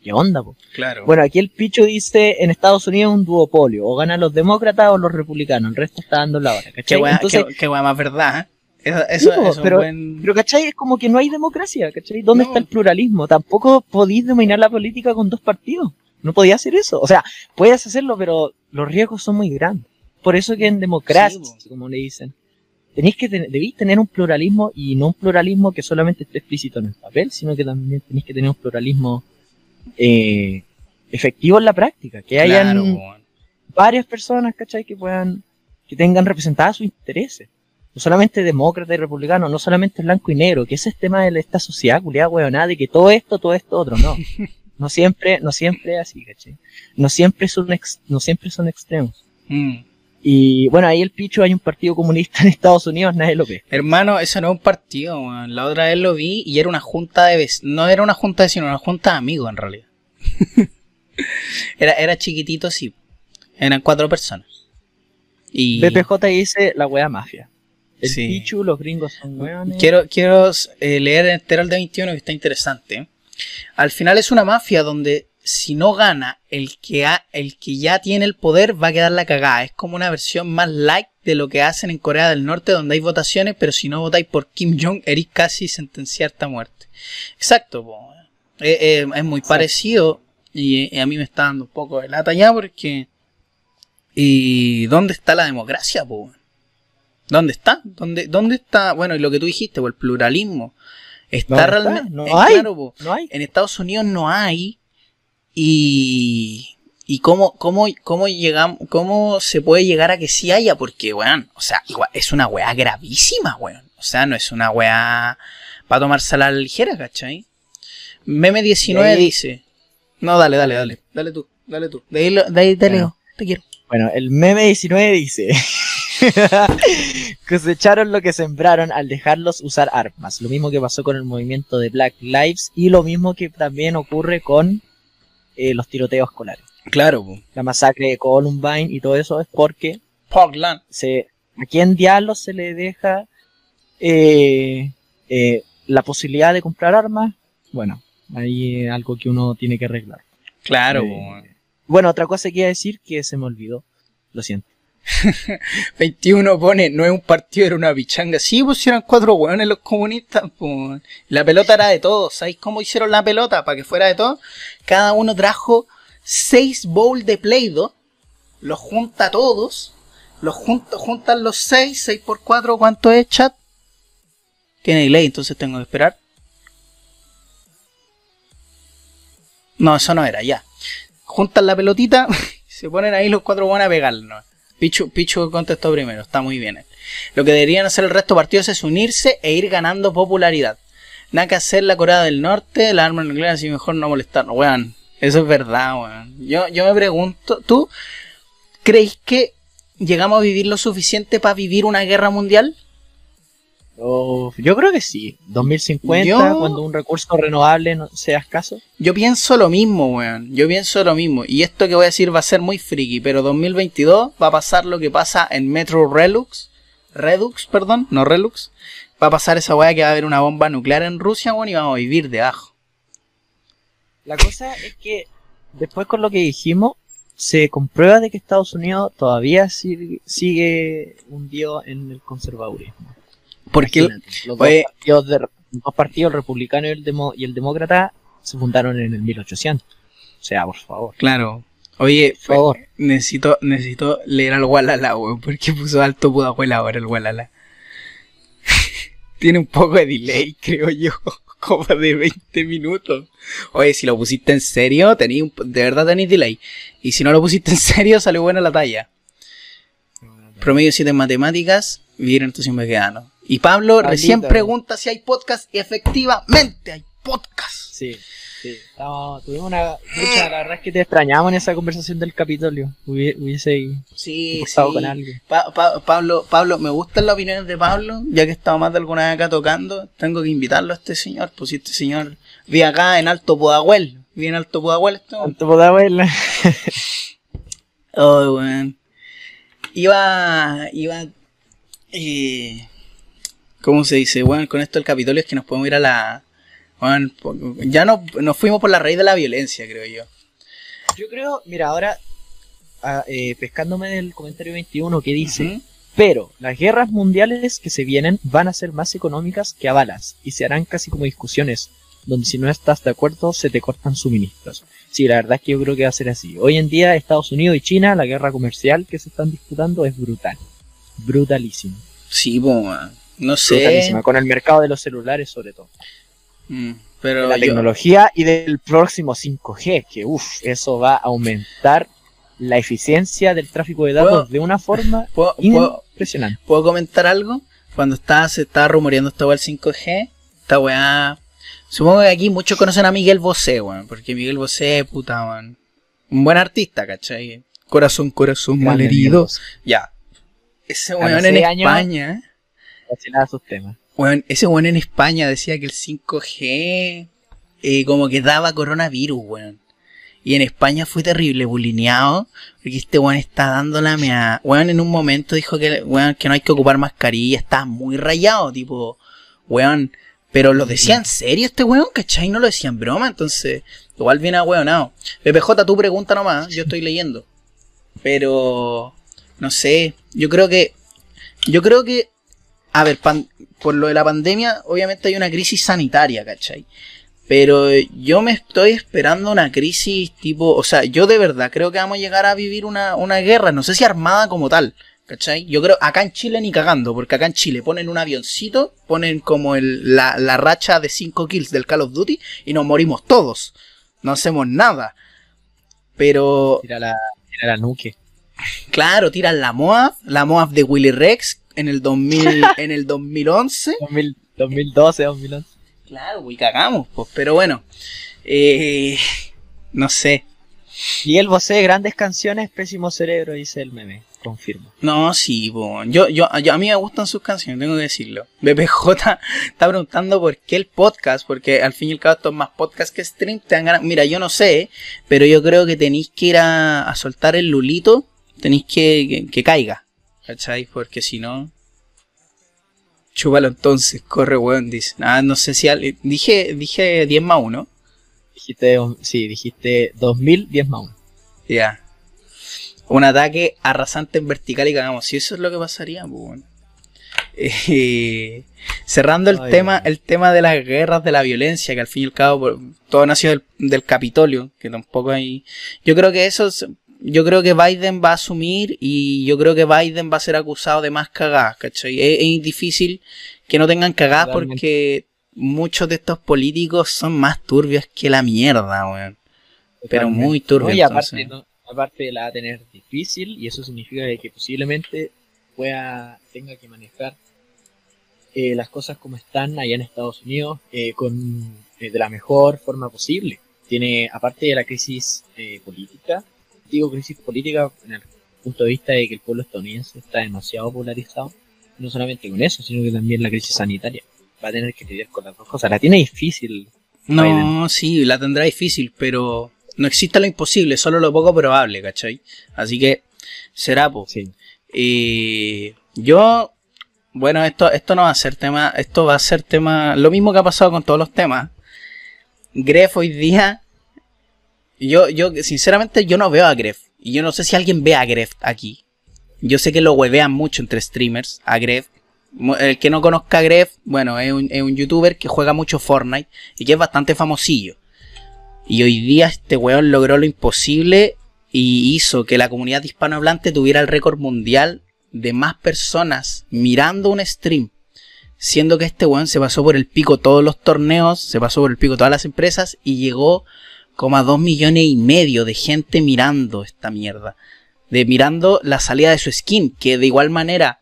Speaker 2: ¿qué onda, po?
Speaker 3: Claro.
Speaker 2: Bueno, aquí el Picho dice, en Estados Unidos un duopolio, o ganan los demócratas o los republicanos, el resto está dando la hora,
Speaker 3: qué
Speaker 2: ¿cachai?
Speaker 3: weá,
Speaker 2: Entonces,
Speaker 3: qué, qué más verdad, ¿eh? Eso, eso,
Speaker 2: Sí,
Speaker 3: eso es un
Speaker 2: pero-
Speaker 3: buen-
Speaker 2: pero ¿cachai? Es como que no hay democracia, ¿cachai? ¿Dónde
Speaker 3: No.
Speaker 2: está el pluralismo? Tampoco podéis dominar la política con dos partidos. No podía hacer eso. O sea, puedes hacerlo, pero los riesgos son muy grandes. Por eso que en democracia,
Speaker 3: Sí,
Speaker 2: como le dicen, tenéis que ten- debéis tener un pluralismo y no un pluralismo que solamente esté explícito en el papel, sino que también tenéis que tener un pluralismo eh, efectivo en la práctica. Que hayan
Speaker 3: Claro,
Speaker 2: varias personas, ¿cachai? Que puedan, que tengan representadas sus intereses. No solamente demócrata y republicano, no solamente blanco y negro, que ese es tema de esta sociedad culiada huevonada de que todo esto, todo esto, otro, no. No siempre, no siempre es así, ¿cachai? No siempre son ex- no siempre son extremos.
Speaker 3: Mm.
Speaker 2: Y bueno, ahí el picho hay un partido comunista en Estados Unidos, nadie lo ve.
Speaker 3: Hermano, eso no es un partido, weón. La otra vez lo vi y era una junta de vecinos. No era una junta de vecinos, era una junta de amigos en realidad. era, era chiquitito, sí. Eran cuatro personas. Y
Speaker 2: BPJ dice la wea mafia. El
Speaker 3: Sí.
Speaker 2: pichu, los gringos son hueones.
Speaker 3: quiero, quiero eh, leer entero el de 21 que está interesante. Al final es una mafia donde si no gana el que, ha- el que ya tiene el poder va a quedar la cagada. Es como una versión más light de lo que hacen en Corea del Norte donde hay votaciones, pero si no votáis por Kim Jong, eres casi sentenciarte a muerte. Exacto, po. Eh, eh, es muy parecido y, eh, a mí me está dando un poco de lata ya porque... ¿Y dónde está la democracia, po? ¿Dónde está? ¿Dónde, ¿Dónde está? Bueno, y lo que tú dijiste, po, el pluralismo. Está realmente...
Speaker 2: No hay.
Speaker 3: claro, po.
Speaker 2: No hay.
Speaker 3: En Estados Unidos no hay. Y. ¿Y cómo, cómo, cómo llegamos, cómo se puede llegar a que sí haya? Porque, weón, o sea, igual, es una weá gravísima, weón. O sea, no es una weá para tomársela a la ligera, ¿cachai? Meme 19
Speaker 2: Y ahí-
Speaker 3: dice. No, dale, dale, dale. Dale tú, dale tú. De ahí, lo- de ahí te
Speaker 2: Bueno.
Speaker 3: leo. Te quiero.
Speaker 2: Bueno, el meme 19 dice: Cosecharon lo que sembraron al dejarlos usar armas. Lo mismo que pasó con el movimiento de Black Lives y lo mismo que también ocurre con eh, los tiroteos escolares.
Speaker 3: Claro, po.
Speaker 2: La masacre de Columbine y todo eso es porque
Speaker 3: Portland.
Speaker 2: se, a quién diablos se le deja eh, eh, la posibilidad de comprar armas. Bueno, ahí es algo que uno tiene que arreglar.
Speaker 3: Claro.
Speaker 2: Bueno, otra cosa que iba a decir que se me olvidó. Lo siento.
Speaker 3: 21 pone, no es un partido, era una pichanga. Sí, pusieron cuatro hueones los comunistas. po. La pelota era de todos. ¿Sabéis cómo hicieron la pelota? Para que fuera de todos. Cada uno trajo seis bowls de Play-Doh. Los junta todos. Los junta, juntan los seis. 6 por 4, ¿cuánto es, chat? Tiene delay, entonces tengo que esperar. No, eso no era, ya. Juntan la pelotita. Se ponen ahí los cuatro buenos a pegarnos. Pichu, Pichu contestó primero, está muy bien. Lo que deberían hacer el resto de partidos es unirse e ir ganando popularidad. Nada que hacer la Corea del Norte, la arma nuclear, así mejor no molestarnos. Weón, eso es verdad, weón. Yo, yo me pregunto, ¿tú crees que llegamos a vivir lo suficiente para vivir una guerra mundial?
Speaker 2: Oh, yo creo que sí. 2050,
Speaker 3: Yo-
Speaker 2: cuando un recurso renovable no sea escaso.
Speaker 3: Yo pienso lo mismo, weón. Yo pienso lo mismo. Y esto que voy a decir va a ser muy friki, pero 2022 va a pasar lo que pasa en Metro Relux. Redux, perdón, no Relux. Va a pasar esa weá que va a haber una bomba nuclear en Rusia, weón, y vamos a vivir debajo.
Speaker 2: La cosa es que después con lo que dijimos, se comprueba de que Estados Unidos todavía sigue, sigue hundido en el conservadurismo.
Speaker 3: Porque,
Speaker 2: los, dos partidos de- los dos partidos, el republicano y el, demo- y el demócrata, se fundaron en el 1800. O sea, por favor.
Speaker 3: claro. Oye,
Speaker 2: Por favor.
Speaker 3: necesito, necesito leer al Walala, weón, porque puso alto pudajuela ahora el Walala. Tiene un poco de delay, creo yo. Como de 20 minutos. Oye, si lo pusiste en serio, tení un- de verdad tenéis delay. Y si no lo pusiste en serio, salió buena la talla. Promedio 7 en matemáticas, vivir en entusiasmo vegano. Y Pablo recién pregunta si hay podcast y efectivamente hay podcast.
Speaker 2: Sí, sí. Tuvimos una lucha, la verdad es que te extrañamos en esa conversación del Capitolio. Hubie- Hubiese
Speaker 3: Sí, sí.
Speaker 2: con alguien.
Speaker 3: Pa- Pa- Pablo, Pablo, me gustan las opiniones de Pablo, ya que he estado más de alguna vez acá tocando, tengo que invitarlo a este señor, pues si este señor vi acá en Alto Pudahuel, vi en Alto Pudahuel esto.
Speaker 2: ¿Cuánto podía verla?
Speaker 3: Oh, weón. Iba, iba, eh, ¿cómo se dice? Bueno, con esto del Capitolio es que nos podemos ir a la, bueno, ya no, nos fuimos por la raíz de la violencia, creo yo.
Speaker 2: Yo creo, mira, ahora ah, eh, pescándome del comentario 21 que dice, pero las guerras mundiales que se vienen van a ser más económicas que a balas y se harán casi como discusiones donde si no estás de acuerdo se te cortan suministros. Sí, la verdad es que yo creo que va a ser así. Hoy en día Estados Unidos y China, la guerra comercial que se están disputando es brutal. Brutalísima.
Speaker 3: Sí, weón. No sé,
Speaker 2: Brutalísima. Con el mercado de los celulares sobre todo.
Speaker 3: Mm,
Speaker 2: De
Speaker 3: pero
Speaker 2: la
Speaker 3: yo-
Speaker 2: tecnología y del próximo 5G, que uff, eso va a aumentar la eficiencia del tráfico de datos
Speaker 3: ¿Puedo-
Speaker 2: de una forma
Speaker 3: ¿puedo-
Speaker 2: impresionante.
Speaker 3: ¿Puedo comentar algo? Cuando estaba, se estaba rumoreando esta weá del 5G, esta weá. Supongo que aquí muchos conocen a Miguel Bosé, weón. Porque Miguel Bosé, puta, weón. Un buen artista, ¿cachai? Corazón, corazón, malherido. Ya. Ese weón en
Speaker 2: años- Fascinada sus temas.
Speaker 3: weón, ese weón en España decía que el 5G eh, como que daba coronavirus, weón. Y en España fue terrible, bulineado, porque este weón está dándole mea. Weón en un momento dijo que, weón, que no hay que ocupar mascarilla, está muy rayado, tipo, weón. Pero lo decía en serio este weón, ¿cachai? No lo decía en broma, entonces, igual viene a weonado. PPJ, tú pregunta nomás, yo estoy leyendo. Pero, no sé, yo creo que, yo creo que, a ver, pan- por lo de la pandemia, obviamente hay una crisis sanitaria, ¿cachai? Pero yo me estoy esperando una crisis tipo, o sea, yo de verdad creo que vamos a llegar a vivir una, una guerra, no sé si armada como tal, ¿cachai? Yo creo, acá en Chile ni cagando, porque acá en Chile ponen un avioncito, ponen como el, la, la racha de 5 kills del Call of Duty y nos morimos todos, no hacemos nada. Pero,
Speaker 2: Tira la, tira la nuque.
Speaker 3: claro, tiran la Moab, la Moab de Willy Rex en el 2000, en el 2011.
Speaker 2: 2000 2012, 2011.
Speaker 3: Claro, y cagamos, pues, pero bueno. Eh, no sé.
Speaker 2: Miguel Bosé, grandes canciones, pésimo cerebro, dice el meme. Confirmo.
Speaker 3: No, sí, po. Yo, yo, yo- a mí me gustan sus canciones, tengo que decirlo. BPJ está preguntando por qué el podcast, porque al fin y al cabo esto es más podcast que stream. Te dan ganas- Mira, yo no sé, pero yo creo que tenéis que ir a, a soltar el lulito, tenéis que, que, que caiga, ¿cachai? Porque si no... Chúpalo entonces, corre, weón, dice. Ah, no sé si... al- Dije, dije 10 más 1.
Speaker 2: Dijiste, sí, dijiste 2010 más 1.
Speaker 3: Ya. Un ataque arrasante en vertical y cagamos. Si eso es lo que pasaría, pues bueno. Eh, cerrando el
Speaker 2: Ay,
Speaker 3: tema, el tema de las guerras, de la violencia, que al fin y al cabo por- todo nació del, del Capitolio, que tampoco hay. Yo creo que eso es- yo creo que Biden va a asumir y yo creo que Biden va a ser acusado de más cagadas, ¿cachai? Es, es difícil que no tengan cagadas porque muchos de estos políticos son más turbios que la mierda, weón. Pero muy turbio,
Speaker 2: No, y aparte,
Speaker 3: entonces.
Speaker 2: no, aparte la va a tener difícil y eso significa que posiblemente pueda tenga que manejar eh, las cosas como están allá en Estados Unidos eh, con eh, de la mejor forma posible. Tiene aparte de la crisis política, digo crisis política en el punto de vista de que el pueblo estadounidense está demasiado polarizado, no solamente con eso, sino que también la crisis sanitaria. Va a tener que lidiar con las dos cosas. La tiene difícil.
Speaker 3: No, sí, la tendrá difícil, pero no existe lo imposible, solo lo poco probable, ¿cachai? Así que será, pues. Y yo, bueno, esto, esto no va a ser tema, esto va a ser tema, lo mismo que ha pasado con todos los temas. Gref hoy día, yo, yo, sinceramente, yo no veo a Gref. Y yo no sé si alguien ve a Gref aquí. Yo sé que lo huevean mucho entre streamers, a Gref. El que no conozca a Gref, bueno, es un, es un youtuber que juega mucho Fortnite y que es bastante famosillo. Y hoy día este weón logró lo imposible y hizo que la comunidad hispanohablante tuviera el récord mundial de más personas mirando un stream. Siendo que este weón se pasó por el pico todos los torneos, se pasó por el pico todas las empresas y llegó como a dos millones y medio de gente mirando esta mierda. De mirando la salida de su skin, que de igual manera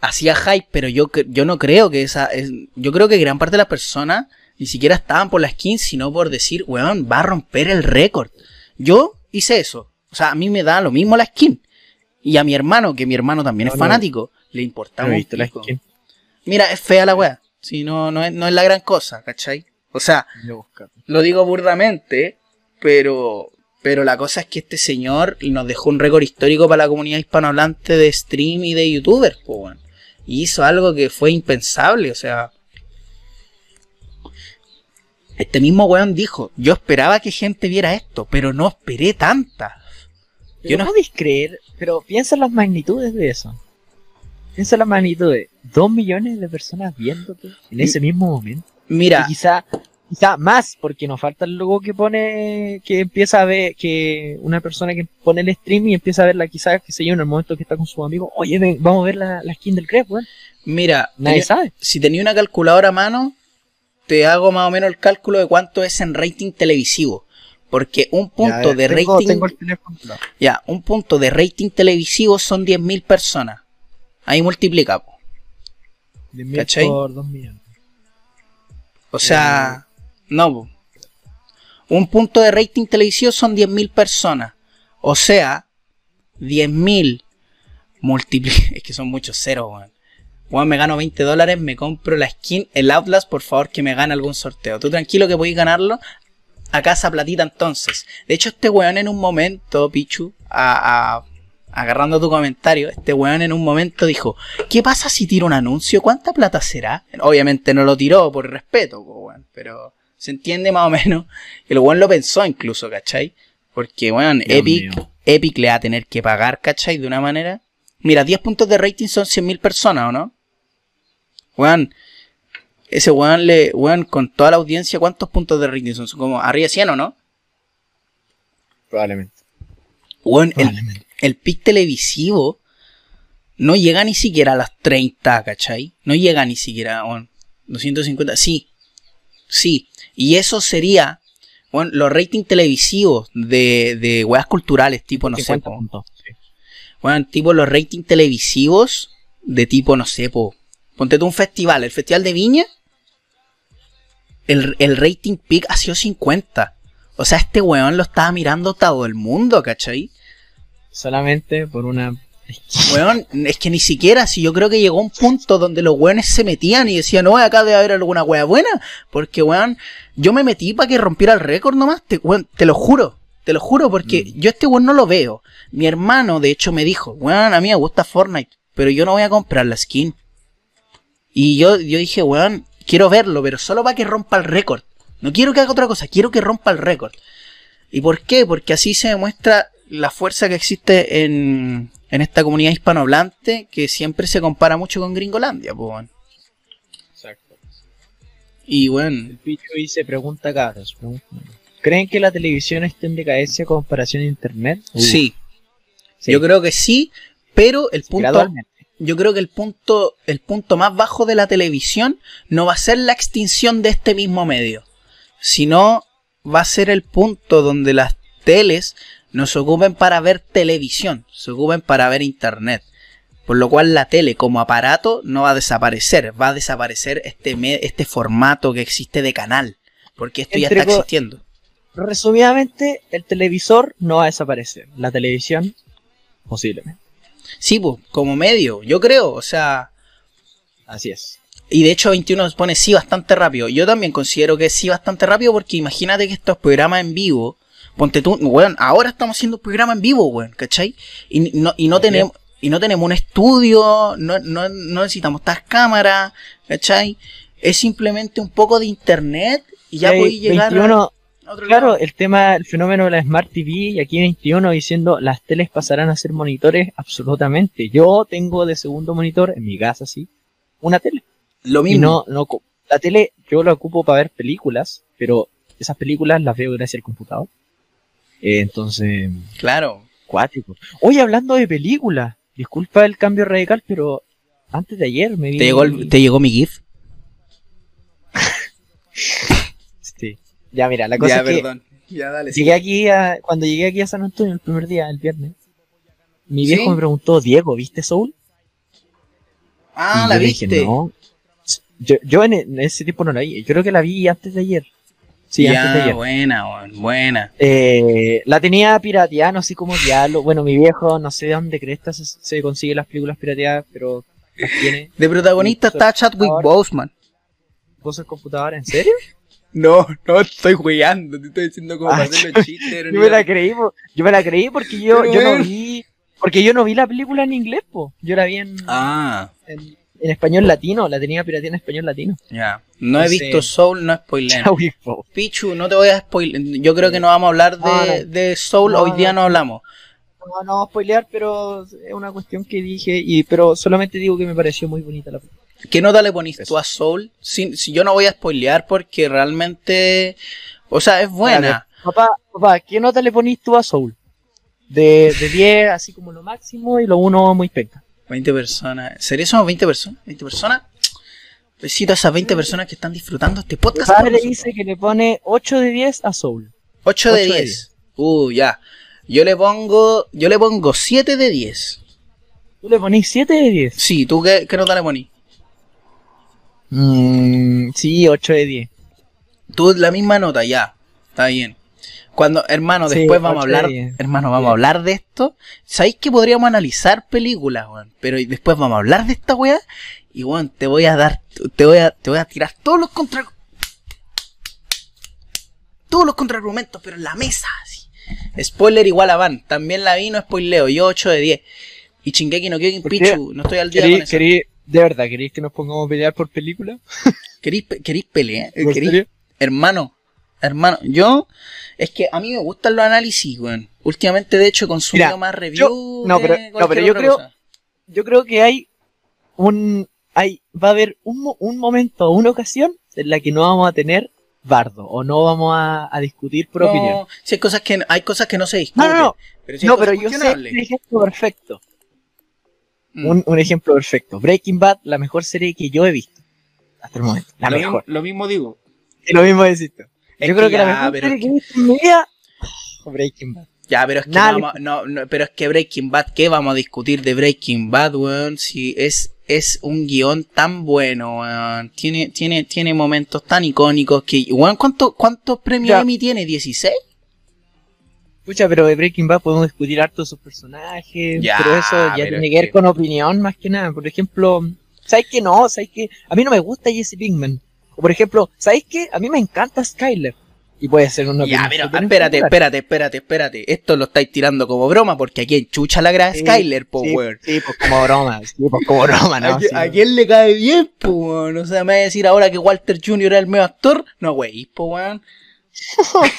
Speaker 3: hacía hype, pero yo, yo no creo que esa, es, yo creo que gran parte de las personas ni siquiera estaban por la skin, sino por decir, weón, va a romper el récord. Yo hice eso. O sea, a mí me da lo mismo la skin. Y a mi hermano, que mi hermano también es fanático, le importaba
Speaker 2: no la skin.
Speaker 3: Mira, es fea la weá. Si no, no es, no es la gran cosa, ¿cachai? O sea, lo digo burdamente, pero, pero la cosa es que este señor nos dejó un récord histórico para la comunidad hispanohablante de stream y de youtubers, pues, Y hizo algo que fue impensable, o sea, este mismo weón dijo, yo esperaba que gente viera esto, pero no esperé tanta.
Speaker 2: yo no podéis creer, pero piensa en las magnitudes de eso. Piensa en las magnitudes. Dos millones de personas viéndote en ese mismo momento.
Speaker 3: Mira.
Speaker 2: quizá, quizá más, porque nos falta el logo que pone, que empieza a ver, que una persona que pone el stream y empieza a verla quizás, que se lleva en el momento que está con su amigo, oye, vamos a ver la, skin del Crep, weón.
Speaker 3: Mira,
Speaker 2: nadie sabe.
Speaker 3: Si tenía una calculadora a mano, te hago más o menos el cálculo de cuánto es en rating televisivo. Porque un punto de rating. ya, un punto de rating televisivo son 10.000 personas. Ahí multiplica.
Speaker 2: 10.000 por 2 millones.
Speaker 3: O sea, no. Un punto de rating televisivo son 10.000 personas. O sea, 10.000 multiplica. Es que son muchos ceros, weón. Bueno, me gano 20 dólares, me compro la skin, el Outlast, por favor que me gane algún sorteo. Tú tranquilo que podéis ganarlo a casa platita entonces. De hecho, este weón en un momento, Pichu, a, agarrando tu comentario, este weón en un momento dijo, ¿qué pasa si tiro un anuncio? ¿Cuánta plata será? Obviamente no lo tiró por respeto, weón, pero se entiende más o menos. El weón lo pensó incluso, ¿cachai? Porque, weón, Epic, Epic le va a tener que pagar, ¿cachai? De una manera. Mira, 10 puntos de rating son 100.000 personas, ¿o no? Weón, ese weón le, weón, con toda la audiencia, ¿cuántos puntos de rating son? como arriba de 100 o no?
Speaker 2: Probablemente.
Speaker 3: Weón, el, pic televisivo no llega ni siquiera a las 30, ¿cachai? No llega ni siquiera, weón. 250, sí. Sí. Y eso sería, bueno, los ratings televisivos de, de weas culturales, tipo, no sé, po, bueno, tipo los ratings televisivos de tipo, no sé, po, Ponte tú un festival, el Festival de Viña. El, rating peak ha sido 50. O sea, este weón lo estaba mirando todo el mundo, ¿cachai?
Speaker 2: Solamente por una.
Speaker 3: Weón, es que ni siquiera, si yo creo que llegó un punto donde los weones se metían y decían, no, acá debe haber alguna wea buena. Porque, weón, yo me metí para que rompiera el récord nomás. Te, te lo juro. Te lo juro, porque mm. yo este weón no lo veo. Mi hermano, de hecho, me dijo, weón, a mí me gusta Fortnite, pero yo no voy a comprar la skin. Y yo, yo dije, weón, quiero verlo, pero solo para que rompa el récord. No quiero que haga otra cosa, quiero que rompa el récord. ¿Y por qué? Porque así se demuestra la fuerza que existe en, en esta comunidad hispanohablante que siempre se compara mucho con Gringolandia, pues. Exacto. Y bueno.
Speaker 2: El picho dice, pregunta cabros, ¿Creen que la televisión está en decadencia en comparación a internet?
Speaker 3: Sí. Yo creo que sí, pero el punto yo creo que el punto, el punto más bajo de la televisión no va a ser la extinción de este mismo medio, sino va a ser el punto donde las teles no se ocupen para ver televisión, se ocupen para ver internet. Por lo cual la tele como aparato no va a desaparecer, va a desaparecer este, este formato que existe de canal, porque esto ya está existiendo.
Speaker 2: Resumidamente, el televisor no va a desaparecer. La televisión, posiblemente.
Speaker 3: Sí, pues, como medio, yo creo, o sea,
Speaker 2: Así es.
Speaker 3: y de hecho 21 nos pone sí bastante rápido. Yo también considero que sí bastante rápido porque imagínate que estos programas en vivo, ponte tú, weón, ahora estamos haciendo un programa en vivo, weón, ¿cachai? Y no, y no tenemos... Y no tenemos un estudio, no, no, no necesitamos estas cámaras, ¿cachai? Es simplemente un poco de internet y ya
Speaker 2: Y
Speaker 3: podéis llegar
Speaker 2: 21,
Speaker 3: a otro
Speaker 2: claro,
Speaker 3: lado.
Speaker 2: el tema, el fenómeno de la Smart TV, y aquí 21 diciendo las teles pasarán a ser monitores, absolutamente. Yo tengo de segundo monitor, en mi casa sí, una tele.
Speaker 3: Lo
Speaker 2: Y
Speaker 3: mismo.
Speaker 2: no, no, co- la tele yo la ocupo para ver películas, pero esas películas las veo gracias al computador. Eh, entonces,
Speaker 3: Claro.
Speaker 2: cuático. Oye, hablando de películas, disculpa el cambio radical, pero antes de ayer me vi.
Speaker 3: ¿Te llegó, el- ¿Te llegó mi GIF?
Speaker 2: Sí. Ya, mira, la cosa es que
Speaker 3: Ya, dale.
Speaker 2: llegué aquí a, cuando llegué aquí a San Antonio el primer día, el viernes, mi viejo
Speaker 3: ¿Sí?
Speaker 2: me preguntó, Diego, ¿viste Soul?
Speaker 3: Ah,
Speaker 2: Y
Speaker 3: la
Speaker 2: yo dije,
Speaker 3: viste.
Speaker 2: no. Yo, yo en, en ese tiempo no la vi, yo creo que la vi antes de ayer. Sí,
Speaker 3: ya,
Speaker 2: antes de ayer.
Speaker 3: buena, buena.
Speaker 2: Eh, la tenía pirateada, no sé cómo diablo. Bueno, mi viejo, no sé de dónde cresta se, se consigue las películas pirateadas, pero las tiene.
Speaker 3: De protagonista está Chadwick Boseman.
Speaker 2: ¿Puso el computador? ¿En serio?
Speaker 3: No, no estoy jugando, te estoy diciendo como
Speaker 2: Ah,
Speaker 3: para hacer los chistes.
Speaker 2: Yo me la creí, po. yo me la creí porque yo,
Speaker 3: Pero
Speaker 2: yo no vi, porque yo no vi la película en inglés, po. Yo la vi en,
Speaker 3: Ah,
Speaker 2: en, en español latino, la tenía pirateada en español latino.
Speaker 3: ya. No he visto Soul, no spoiler. Pichu, no te voy a spoiler. Yo creo que no vamos a hablar de,
Speaker 2: No, no.
Speaker 3: de Soul,
Speaker 2: No,
Speaker 3: hoy día
Speaker 2: no.
Speaker 3: no hablamos.
Speaker 2: No, no vamos a spoilear, pero es una cuestión que dije, y pero solamente digo que me pareció muy bonita la película.
Speaker 3: ¿Qué nota le ponís tú a Soul? Si, si yo no voy a spoilear porque realmente. O sea, es buena.
Speaker 2: Papá, papá, ¿qué nota le ponís tú a Soul? De, de 10, así como lo máximo, y lo 1 muy penca.
Speaker 3: 20 personas. ¿Sería somos 20 personas? ¿20 personas? Besito a esas 20 personas que están disfrutando este
Speaker 2: Mi
Speaker 3: podcast. con
Speaker 2: padre dice que le pone 8 de 10 a Soul.
Speaker 3: 8 de
Speaker 2: ocho de
Speaker 3: 10. Uh, ya. Yo le pongo. Yo le pongo 7 de 10.
Speaker 2: Tú le ponís 7 de 10.
Speaker 3: Sí, ¿tú qué, qué nota le ponís?
Speaker 2: Mm, sí, 8 de 10.
Speaker 3: Tú la misma nota, ya. Está bien. Cuando, hermano,
Speaker 2: Sí,
Speaker 3: después vamos a hablar, hermano, vamos
Speaker 2: Bien.
Speaker 3: a hablar de esto. ¿Sabéis que podríamos analizar películas, weón? Pero después vamos a hablar de esta weá. Y weón, te voy a dar, te voy a, te voy a tirar todos los contra, todos los contraargumentos, pero en la mesa, así. Spoiler igual a Van. También la vi, no spoileo. Yo 8 de 10. Y Chingeki no Kyojin. Pichu, no estoy al día con
Speaker 2: ¿Querí,
Speaker 3: eso.
Speaker 2: querí- de verdad, ¿queréis que nos pongamos a pelear por película?
Speaker 3: ¿Queréis, queréis pelear?
Speaker 2: ¿En
Speaker 3: ¿Queréis-
Speaker 2: serio?
Speaker 3: Hermano, hermano, yo es que a mí me gustan los análisis, weón. Últimamente, de hecho, he consumido
Speaker 2: Mira,
Speaker 3: más reviews.
Speaker 2: yo- no, pero-
Speaker 3: de
Speaker 2: no, pero yo creo-
Speaker 3: cosa.
Speaker 2: Yo creo que hay un... Hay, va a haber un, mo- un momento, una ocasión en la que no vamos a tener bardo o no vamos a, a discutir por
Speaker 3: No,
Speaker 2: opinión.
Speaker 3: si hay cosas que hay cosas que no se discuten.
Speaker 2: No, no, no.
Speaker 3: Pero si hay
Speaker 2: No,
Speaker 3: cosas
Speaker 2: pero yo sé
Speaker 3: cuestionables.
Speaker 2: un ejemplo perfecto.
Speaker 3: Mm.
Speaker 2: Un, un ejemplo perfecto. Breaking Bad, la mejor serie que yo he visto. Hasta el momento. La
Speaker 4: lo,
Speaker 2: mejor.
Speaker 4: Mismo, lo mismo digo.
Speaker 2: Y lo mismo decís tú.
Speaker 3: Es
Speaker 2: Yo creo que,
Speaker 3: ya,
Speaker 2: la mejor
Speaker 3: pero
Speaker 2: serie que he visto en mi vida. Breaking Bad.
Speaker 3: Ya, pero es que
Speaker 2: Nada
Speaker 3: no, vamos- no, no, pero es que Breaking Bad, ¿qué vamos a discutir de Breaking Bad, weón? Si es, es un guion tan bueno, weón. Tiene, tiene, tiene momentos tan icónicos que, weón, ¿cuánto, ¿cuántos premios
Speaker 2: Ya.
Speaker 3: Emmy tiene? ¿16?
Speaker 2: Pucha, pero de Breaking Bad podemos discutir harto sus personajes.
Speaker 3: Ya,
Speaker 2: pero eso ya
Speaker 3: pero
Speaker 2: tiene
Speaker 3: es
Speaker 2: que ver
Speaker 3: que-
Speaker 2: con opinión más que nada. Por ejemplo, ¿sabes qué no? ¿Sabes qué? A mí no me gusta Jesse Pinkman. O por ejemplo, ¿sabes qué? A mí me encanta Skyler. Y puede ser una
Speaker 3: Ya, pero espérate, espérate, espérate, espérate. Esto lo estáis tirando como broma porque aquí enchucha la grada
Speaker 2: Sí,
Speaker 3: Skyler, po,
Speaker 2: sí,
Speaker 3: weón.
Speaker 2: Sí, pues como broma. Sí, pues como broma, ¿no?
Speaker 3: ¿A,
Speaker 2: Sí,
Speaker 3: a quién le cae bien, po, weón? O sea, me va a decir ahora que Walter Jr. era el mejor actor. No, wey, po, weón.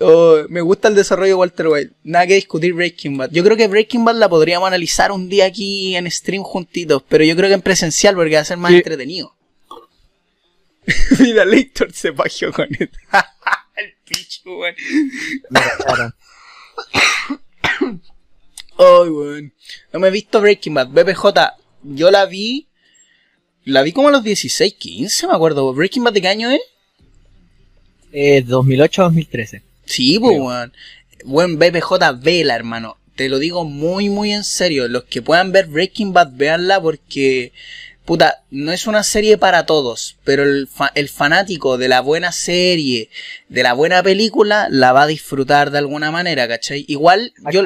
Speaker 3: Oh, me gusta el desarrollo de Walter White. Nada que discutir Breaking Bad. Yo creo que Breaking Bad la podríamos analizar un día aquí en stream juntitos, pero yo creo que en presencial porque va a ser más entretenido. Mira, Lector se pajeó con esto. el picho, weón. Ay, weón. No me he visto Breaking Bad. BPJ, yo la vi. La vi como a los 16, 15, me acuerdo. ¿Breaking Bad de qué año es?
Speaker 2: Eh, 2008-2013.
Speaker 3: Sí, pues, weón. Buen BPJ, vela, hermano. Te lo digo muy, muy en serio. Los que puedan ver Breaking Bad, véanla porque, puta, no es una serie para todos. Pero el, fa- el fanático de la buena serie, de la buena película, la va a disfrutar de alguna manera, ¿cachai? Igual, yo,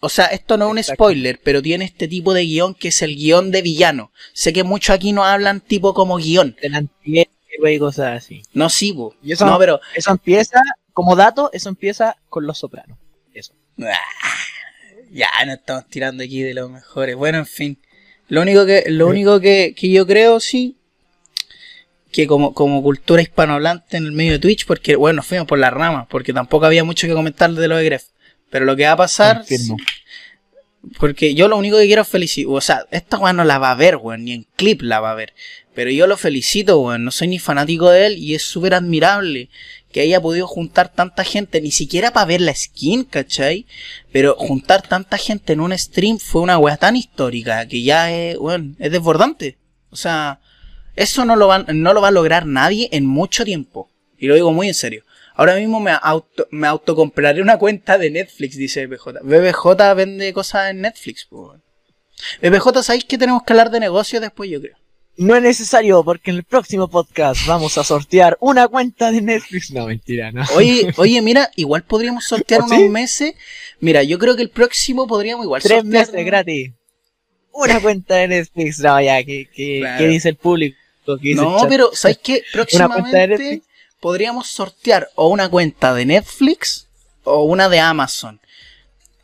Speaker 3: o sea, esto no es un spoiler, pero tiene este tipo de guion que es el guion de villano. Sé que muchos aquí no hablan tipo como guion.
Speaker 2: Del antihéroe y cosas así.
Speaker 3: No, sí, po.
Speaker 2: Y eso-
Speaker 3: No, pero
Speaker 2: Eso empieza, como dato, eso empieza con Los Sopranos. Eso.
Speaker 3: Ah, Ya, nos estamos tirando aquí de los mejores. Bueno, en fin. Lo único que, lo único que, que yo creo, sí, que como, como cultura hispanohablante en el medio de Twitch, porque, bueno, nos fuimos por las ramas, porque tampoco había mucho que comentar de lo de Gref. Pero lo que va a pasar, porque yo lo único que quiero es felicitar, o sea, esta weón no la va a ver, weón, ni en clip la va a ver. Pero yo lo felicito, weón, no soy ni fanático de él y es súper admirable que haya podido juntar tanta gente, ni siquiera para ver la skin, ¿cachai? Pero juntar tanta gente en un stream fue una weá tan histórica que ya es, weón, es desbordante. O sea, eso no lo, va, no lo va a lograr nadie en mucho tiempo. Y lo digo muy en serio. Ahora mismo me, auto, me autocompraré una cuenta de Netflix, dice BBJ. BBJ vende cosas en Netflix, weón. BBJ, ¿sabéis que tenemos que hablar de negocios después, yo creo?
Speaker 2: No es necesario, porque en el próximo podcast vamos a sortear una cuenta de Netflix. No, mentira, no.
Speaker 3: Oye, oye, mira, igual podríamos sortear
Speaker 2: ¿Oh,
Speaker 3: unos
Speaker 2: sí?
Speaker 3: meses. Mira, yo creo que el próximo podríamos igual
Speaker 2: Tres
Speaker 3: sortear.
Speaker 2: meses gratis. Una cuenta de Netflix. No, ya, ¿qué, qué,
Speaker 3: Claro.
Speaker 2: qué dice el público? ¿Qué dice el
Speaker 3: No, pero ¿sabes qué? Próximamente podríamos sortear o una cuenta de Netflix o una de Amazon.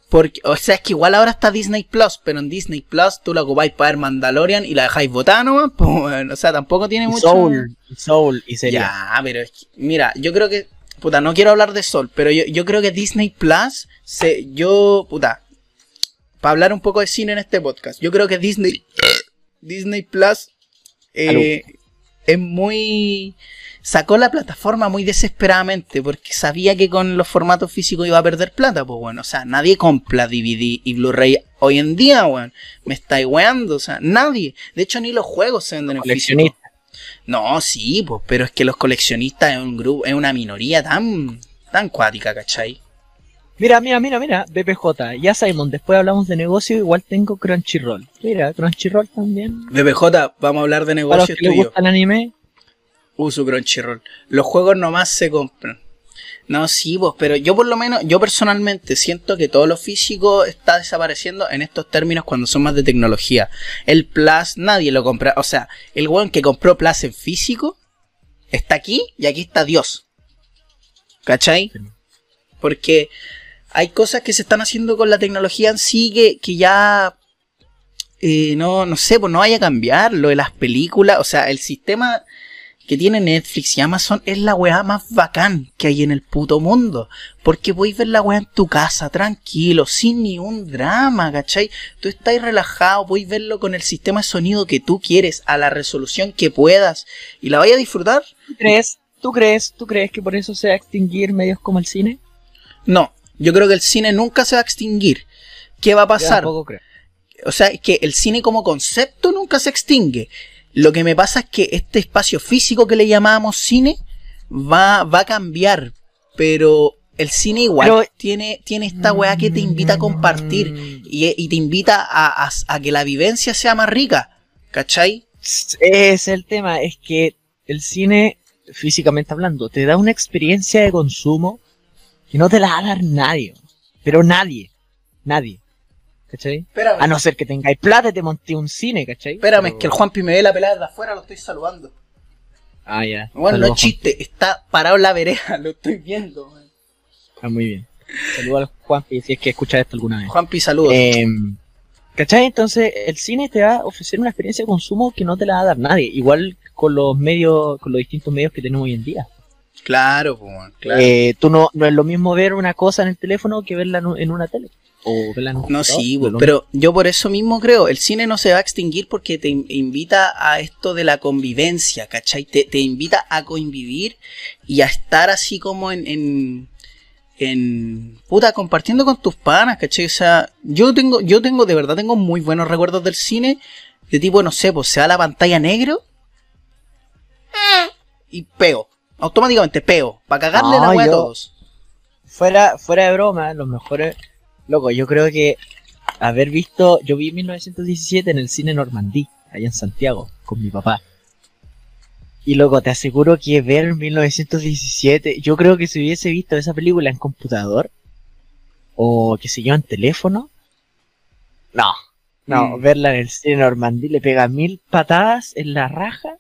Speaker 3: Porque, o sea, es que igual ahora está Disney Plus, pero en Disney Plus tú la ocupáis para ver Mandalorian y la dejáis botada nomás, pues, bueno, o sea, tampoco tiene
Speaker 2: Y
Speaker 3: mucho.
Speaker 2: Soul, y Soul y serie.
Speaker 3: Ya, pero es que, mira, yo creo que, puta, no quiero hablar de Sol, pero yo, yo creo que Disney Plus, se, yo, puta, para hablar un poco de cine en este podcast, yo creo que Disney, Disney Plus eh, es muy, sacó la plataforma muy desesperadamente porque sabía que con los formatos físicos iba a perder plata, pues bueno, o sea, nadie compra DVD y Blu-ray hoy en día, weón, me estáis weando, o sea, nadie, de hecho ni los juegos se venden en físico.
Speaker 2: Coleccionista.
Speaker 3: No, sí, pues, pero es que los coleccionistas es un grupo, es una minoría tan, tan cuática, ¿cachai?
Speaker 2: Mira, mira, mira, mira, BPJ. Ya Simon, después hablamos de negocio, igual tengo Crunchyroll. Mira, Crunchyroll también.
Speaker 3: BBJ, vamos a hablar de
Speaker 2: Para los
Speaker 3: negocios
Speaker 2: que les gusta el anime,
Speaker 3: Uso Crunchyroll. Los juegos nomás se compran. No, sí, pues, pero yo por lo menos, yo personalmente siento que todo lo físico está desapareciendo en estos términos cuando son más de tecnología. El Plus, nadie lo compra. O sea, el weón que compró Plus en físico está aquí y aquí está Dios. ¿Cachai? Porque hay cosas que se están haciendo con la tecnología en sí que, que ya eh, no, no sé, pues no vaya a cambiar. Lo de las películas, o sea, el sistema que tiene Netflix y Amazon es la weá más bacán que hay en el puto mundo. Porque podéis ver la weá en tu casa, tranquilo, sin ni un drama, ¿cachai? Tú estás relajado, podéis verlo con el sistema de sonido que tú quieres, a la resolución que puedas, y la vayas a disfrutar.
Speaker 2: ¿tú crees? ¿Tú crees? ¿Tú crees que por eso se va a extinguir medios como el cine?
Speaker 3: No, yo creo que el cine nunca se va a extinguir. ¿Qué va a
Speaker 2: Yo
Speaker 3: pasar?
Speaker 2: tampoco creo.
Speaker 3: O sea, es que el cine como concepto nunca se extingue. Lo que me pasa es que este espacio físico que le llamábamos cine va, va a cambiar. Pero el cine igual
Speaker 2: Pero-
Speaker 3: tiene, tiene esta weá que te invita a compartir y, y te invita a, a- a que la vivencia sea más rica. ¿Cachai?
Speaker 2: Es el tema, es que el cine, físicamente hablando, te da una experiencia de consumo que no te la va a dar nadie. Pero nadie. Nadie. ¿Cachai?
Speaker 3: Espérame,
Speaker 2: A no ser que tengáis plata y te monté un cine, ¿cachai?
Speaker 3: espérame,
Speaker 2: Pero-
Speaker 3: es que el Juanpi me ve la pelada de afuera, lo estoy saludando.
Speaker 2: Ah, ya.
Speaker 3: Bueno, no
Speaker 2: Saludos,
Speaker 3: chiste, está parado en la vereda, lo estoy viendo.
Speaker 2: Juan. Ah, muy bien. Saludos al Juanpi si es que escucha esto alguna vez.
Speaker 3: Juanpi, saludos.
Speaker 2: Em, ¿Cachai? Entonces, el cine te va a ofrecer una experiencia de consumo que no te la va a dar nadie. Igual con los medios, con los distintos medios que tenemos hoy en día.
Speaker 3: claro, pues, claro.
Speaker 2: Eh, tú no, no es lo mismo ver una cosa en el teléfono que verla en una tele. O
Speaker 3: No, sí,
Speaker 2: no
Speaker 3: bo,
Speaker 2: es lo
Speaker 3: pero yo por eso mismo creo, el cine no se va a extinguir porque te in- invita a esto de la convivencia, ¿cachai? Te, te invita a convivir y a estar así como en, en, en, puta, compartiendo con tus panas, ¿cachai? O sea, yo tengo, yo tengo, de verdad tengo muy buenos recuerdos del cine, de tipo, no sé, pues se da la pantalla negro y peo, automáticamente peo, para cagarle
Speaker 2: No,
Speaker 3: la wea a todos.
Speaker 2: fuera, fuera de broma, los mejores. Loco, yo creo que haber visto. Yo vi 1917 en el cine Normandí, allá en Santiago, con mi papá. Y loco, te aseguro que ver 1917. Yo creo que si hubiese visto esa película en computador, o que sé yo, en teléfono. No, no,
Speaker 3: Mm.
Speaker 2: verla en el cine Normandí le pega mil patadas en la raja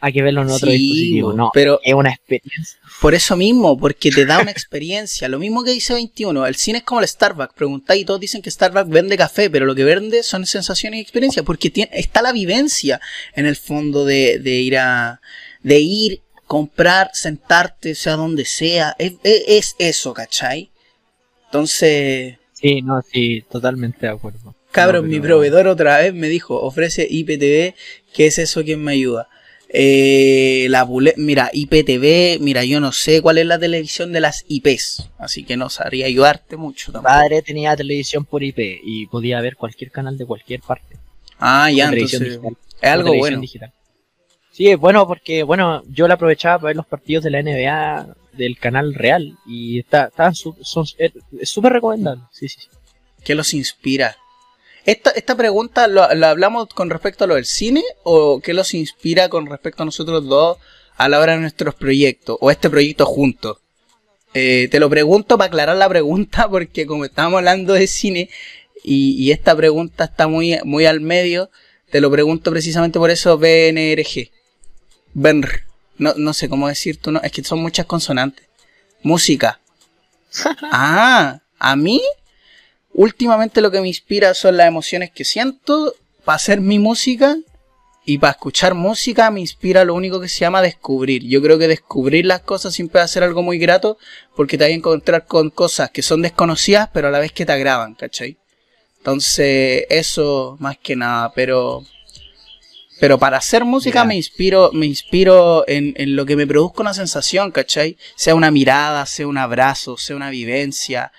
Speaker 2: a que verlo en otro
Speaker 3: Sí,
Speaker 2: dispositivo. No,
Speaker 3: pero
Speaker 2: es una experiencia.
Speaker 3: por eso mismo, porque te da una experiencia. Lo mismo que dice 21, el cine es como el Starbucks. Preguntáis y todos dicen que Starbucks vende café, pero lo que vende son sensaciones y experiencias, porque tiene, está la vivencia en el fondo de, de ir a, de ir, comprar, sentarte, sea donde sea. Es, es- es eso, ¿cachai? Entonces,
Speaker 2: Sí, no, sí, totalmente de acuerdo.
Speaker 3: Cabrón,
Speaker 2: No,
Speaker 3: mi proveedor otra vez me dijo, ofrece IPTV, ¿qué es eso? ¿Quién me ayuda? Eh, la bule- mira, IPTV, mira, yo no sé cuál es la televisión de las IPs, así que no sabría ayudarte mucho
Speaker 2: Mi padre tenía televisión por IP y podía ver cualquier canal de cualquier parte.
Speaker 3: Ah, ya, entonces
Speaker 2: digital.
Speaker 3: es algo bueno.
Speaker 2: digital. Sí, es bueno porque, bueno, yo la aprovechaba para ver los partidos de la NBA del canal real y está, está son- es es súper recomendable. Sí, sí, sí.
Speaker 3: ¿Qué los inspira? Esta, esta pregunta lo, lo hablamos con respecto a lo del cine o qué los inspira con respecto a nosotros dos a la hora de nuestros proyectos o este proyecto juntos. Eh, te lo pregunto para aclarar la pregunta porque como estábamos hablando de cine y, y esta pregunta está muy, muy al medio, te lo pregunto precisamente por eso BNRG. BNR. No, no sé cómo decir tú, no, es que son muchas consonantes. Música. Ah, a mí últimamente lo que me inspira son las emociones que siento para hacer mi música y para escuchar música me inspira lo único que se llama descubrir. Yo creo que descubrir las cosas siempre va a ser algo muy grato porque te vas a encontrar con cosas que son desconocidas pero a la vez que te agradan, ¿cachai? Entonces eso más que nada, pero... Pero para hacer música me inspiro, me inspiro en, en lo que me produzca una sensación, ¿cachai? Sea una mirada, sea un abrazo, sea una vivencia,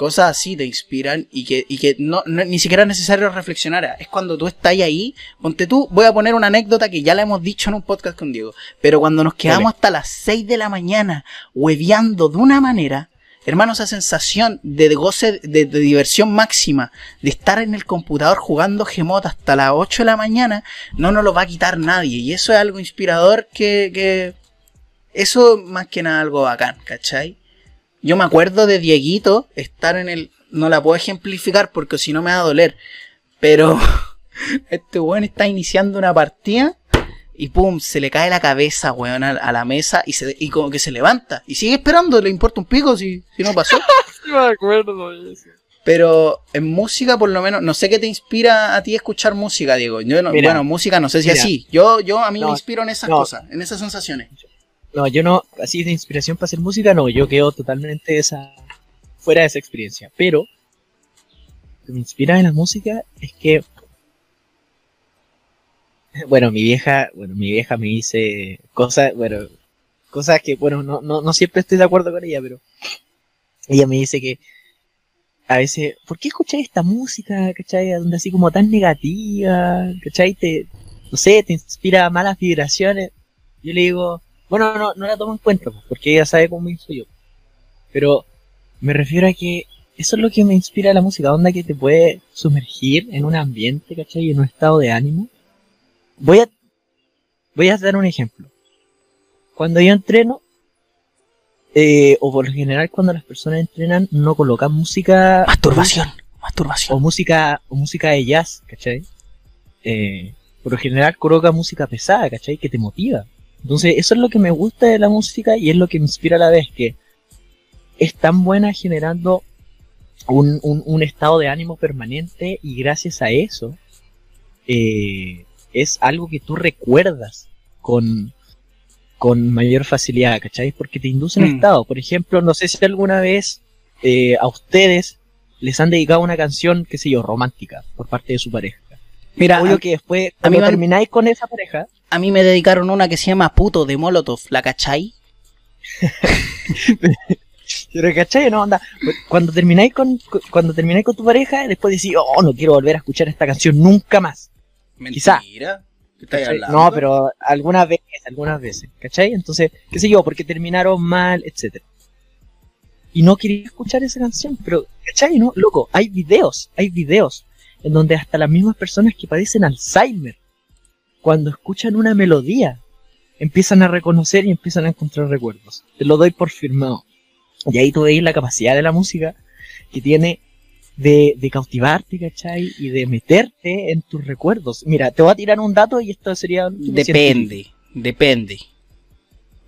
Speaker 3: cosas así te inspiran y que, y que no, no- ni siquiera es necesario reflexionar. Es cuando tú estás ahí, ponte tú, voy a poner una anécdota que ya la hemos dicho en un podcast con Diego, pero cuando nos quedamos hasta las 6 de la mañana hueveando de una manera, hermano, esa sensación de goce, de, de diversión máxima, de estar en el computador jugando Gemot hasta las 8 de la mañana, no nos lo va a quitar nadie. Y eso es algo inspirador que, que eso más que nada algo bacán, ¿cachai? Yo me acuerdo de Dieguito estar en el. No la puedo ejemplificar porque si no me va a doler. Pero este weón está iniciando una partida y pum, se le cae la cabeza, weón, a, a la mesa y, se, y como que se levanta. Y sigue esperando, le importa un pico si, si no pasó.
Speaker 2: Sí, me acuerdo eso.
Speaker 3: Pero en música, por lo menos, no sé qué te inspira a ti escuchar música, Diego. Yo no-
Speaker 2: Mira,
Speaker 3: bueno, música no sé si
Speaker 2: mira.
Speaker 3: así. Yo, yo a mí me inspiro en esas
Speaker 2: no.
Speaker 3: cosas, en esas sensaciones.
Speaker 2: No, yo no, así de inspiración para hacer música, no, yo quedo totalmente esa, fuera de esa experiencia. Pero, lo que me inspira en la música es que, bueno, mi vieja, bueno, mi vieja me dice cosas, bueno, cosas que, bueno, no, no, no siempre estoy de acuerdo con ella, pero ella me dice que a veces, ¿por qué escucháis esta música, cachai? Donde así como tan negativa, cachai? Te, no sé, te inspira malas vibraciones. Yo le digo, bueno, no, no la tomo en cuenta, porque ella sabe cómo soy yo. Pero me refiero a que eso es lo que me inspira la música, onda que te puede sumergir en un ambiente, ¿cachai? En un estado de ánimo. Voy a, voy a dar un ejemplo. Cuando yo entreno, eh, o por lo general cuando las personas entrenan, no colocan música
Speaker 3: Masturbación,
Speaker 2: o
Speaker 3: masturbación.
Speaker 2: música, o música de jazz, ¿cachai? Eh, por lo general coloca música pesada, ¿cachai? Que te motiva. Entonces, eso es lo que me gusta de la música y es lo que me inspira a la vez, que es tan buena generando un, un, un estado de ánimo permanente y gracias a eso eh, es algo que tú recuerdas con, con mayor facilidad, ¿cachai? Porque te induce
Speaker 3: Mm.
Speaker 2: estado. Por ejemplo, no sé si alguna vez eh, a ustedes les han dedicado una canción, qué sé yo, romántica por parte de su pareja.
Speaker 3: Mira,
Speaker 2: Obvio
Speaker 3: a,
Speaker 2: que después,
Speaker 3: a mí
Speaker 2: cuando
Speaker 3: me
Speaker 2: termináis con esa pareja,
Speaker 3: a mí me dedicaron una que se llama Puto de Molotov, ¿la cachai?
Speaker 2: pero ¿cachai? No, onda, cuando termináis con, cu- cuando termináis con tu pareja, después decís, oh, no quiero volver a escuchar esta canción nunca más. Quizá.
Speaker 3: Mentira. ¿Qué estáis
Speaker 2: ¿cachai?
Speaker 3: hablando?
Speaker 2: No, pero algunas veces, algunas veces, ¿cachai? Entonces, qué sé yo, porque terminaron mal, etcétera. y no quería escuchar esa canción. Pero, ¿cachai? No, loco, hay videos, hay videos en donde hasta las mismas personas que padecen Alzheimer, cuando escuchan una melodía, empiezan a reconocer y empiezan a encontrar recuerdos. Te lo doy por firmado. Y ahí tú veis la capacidad de la música que tiene de, de cautivarte, ¿cachai? Y de meterte en tus recuerdos. Mira, te voy a tirar un dato y esto sería...
Speaker 3: Depende, depende.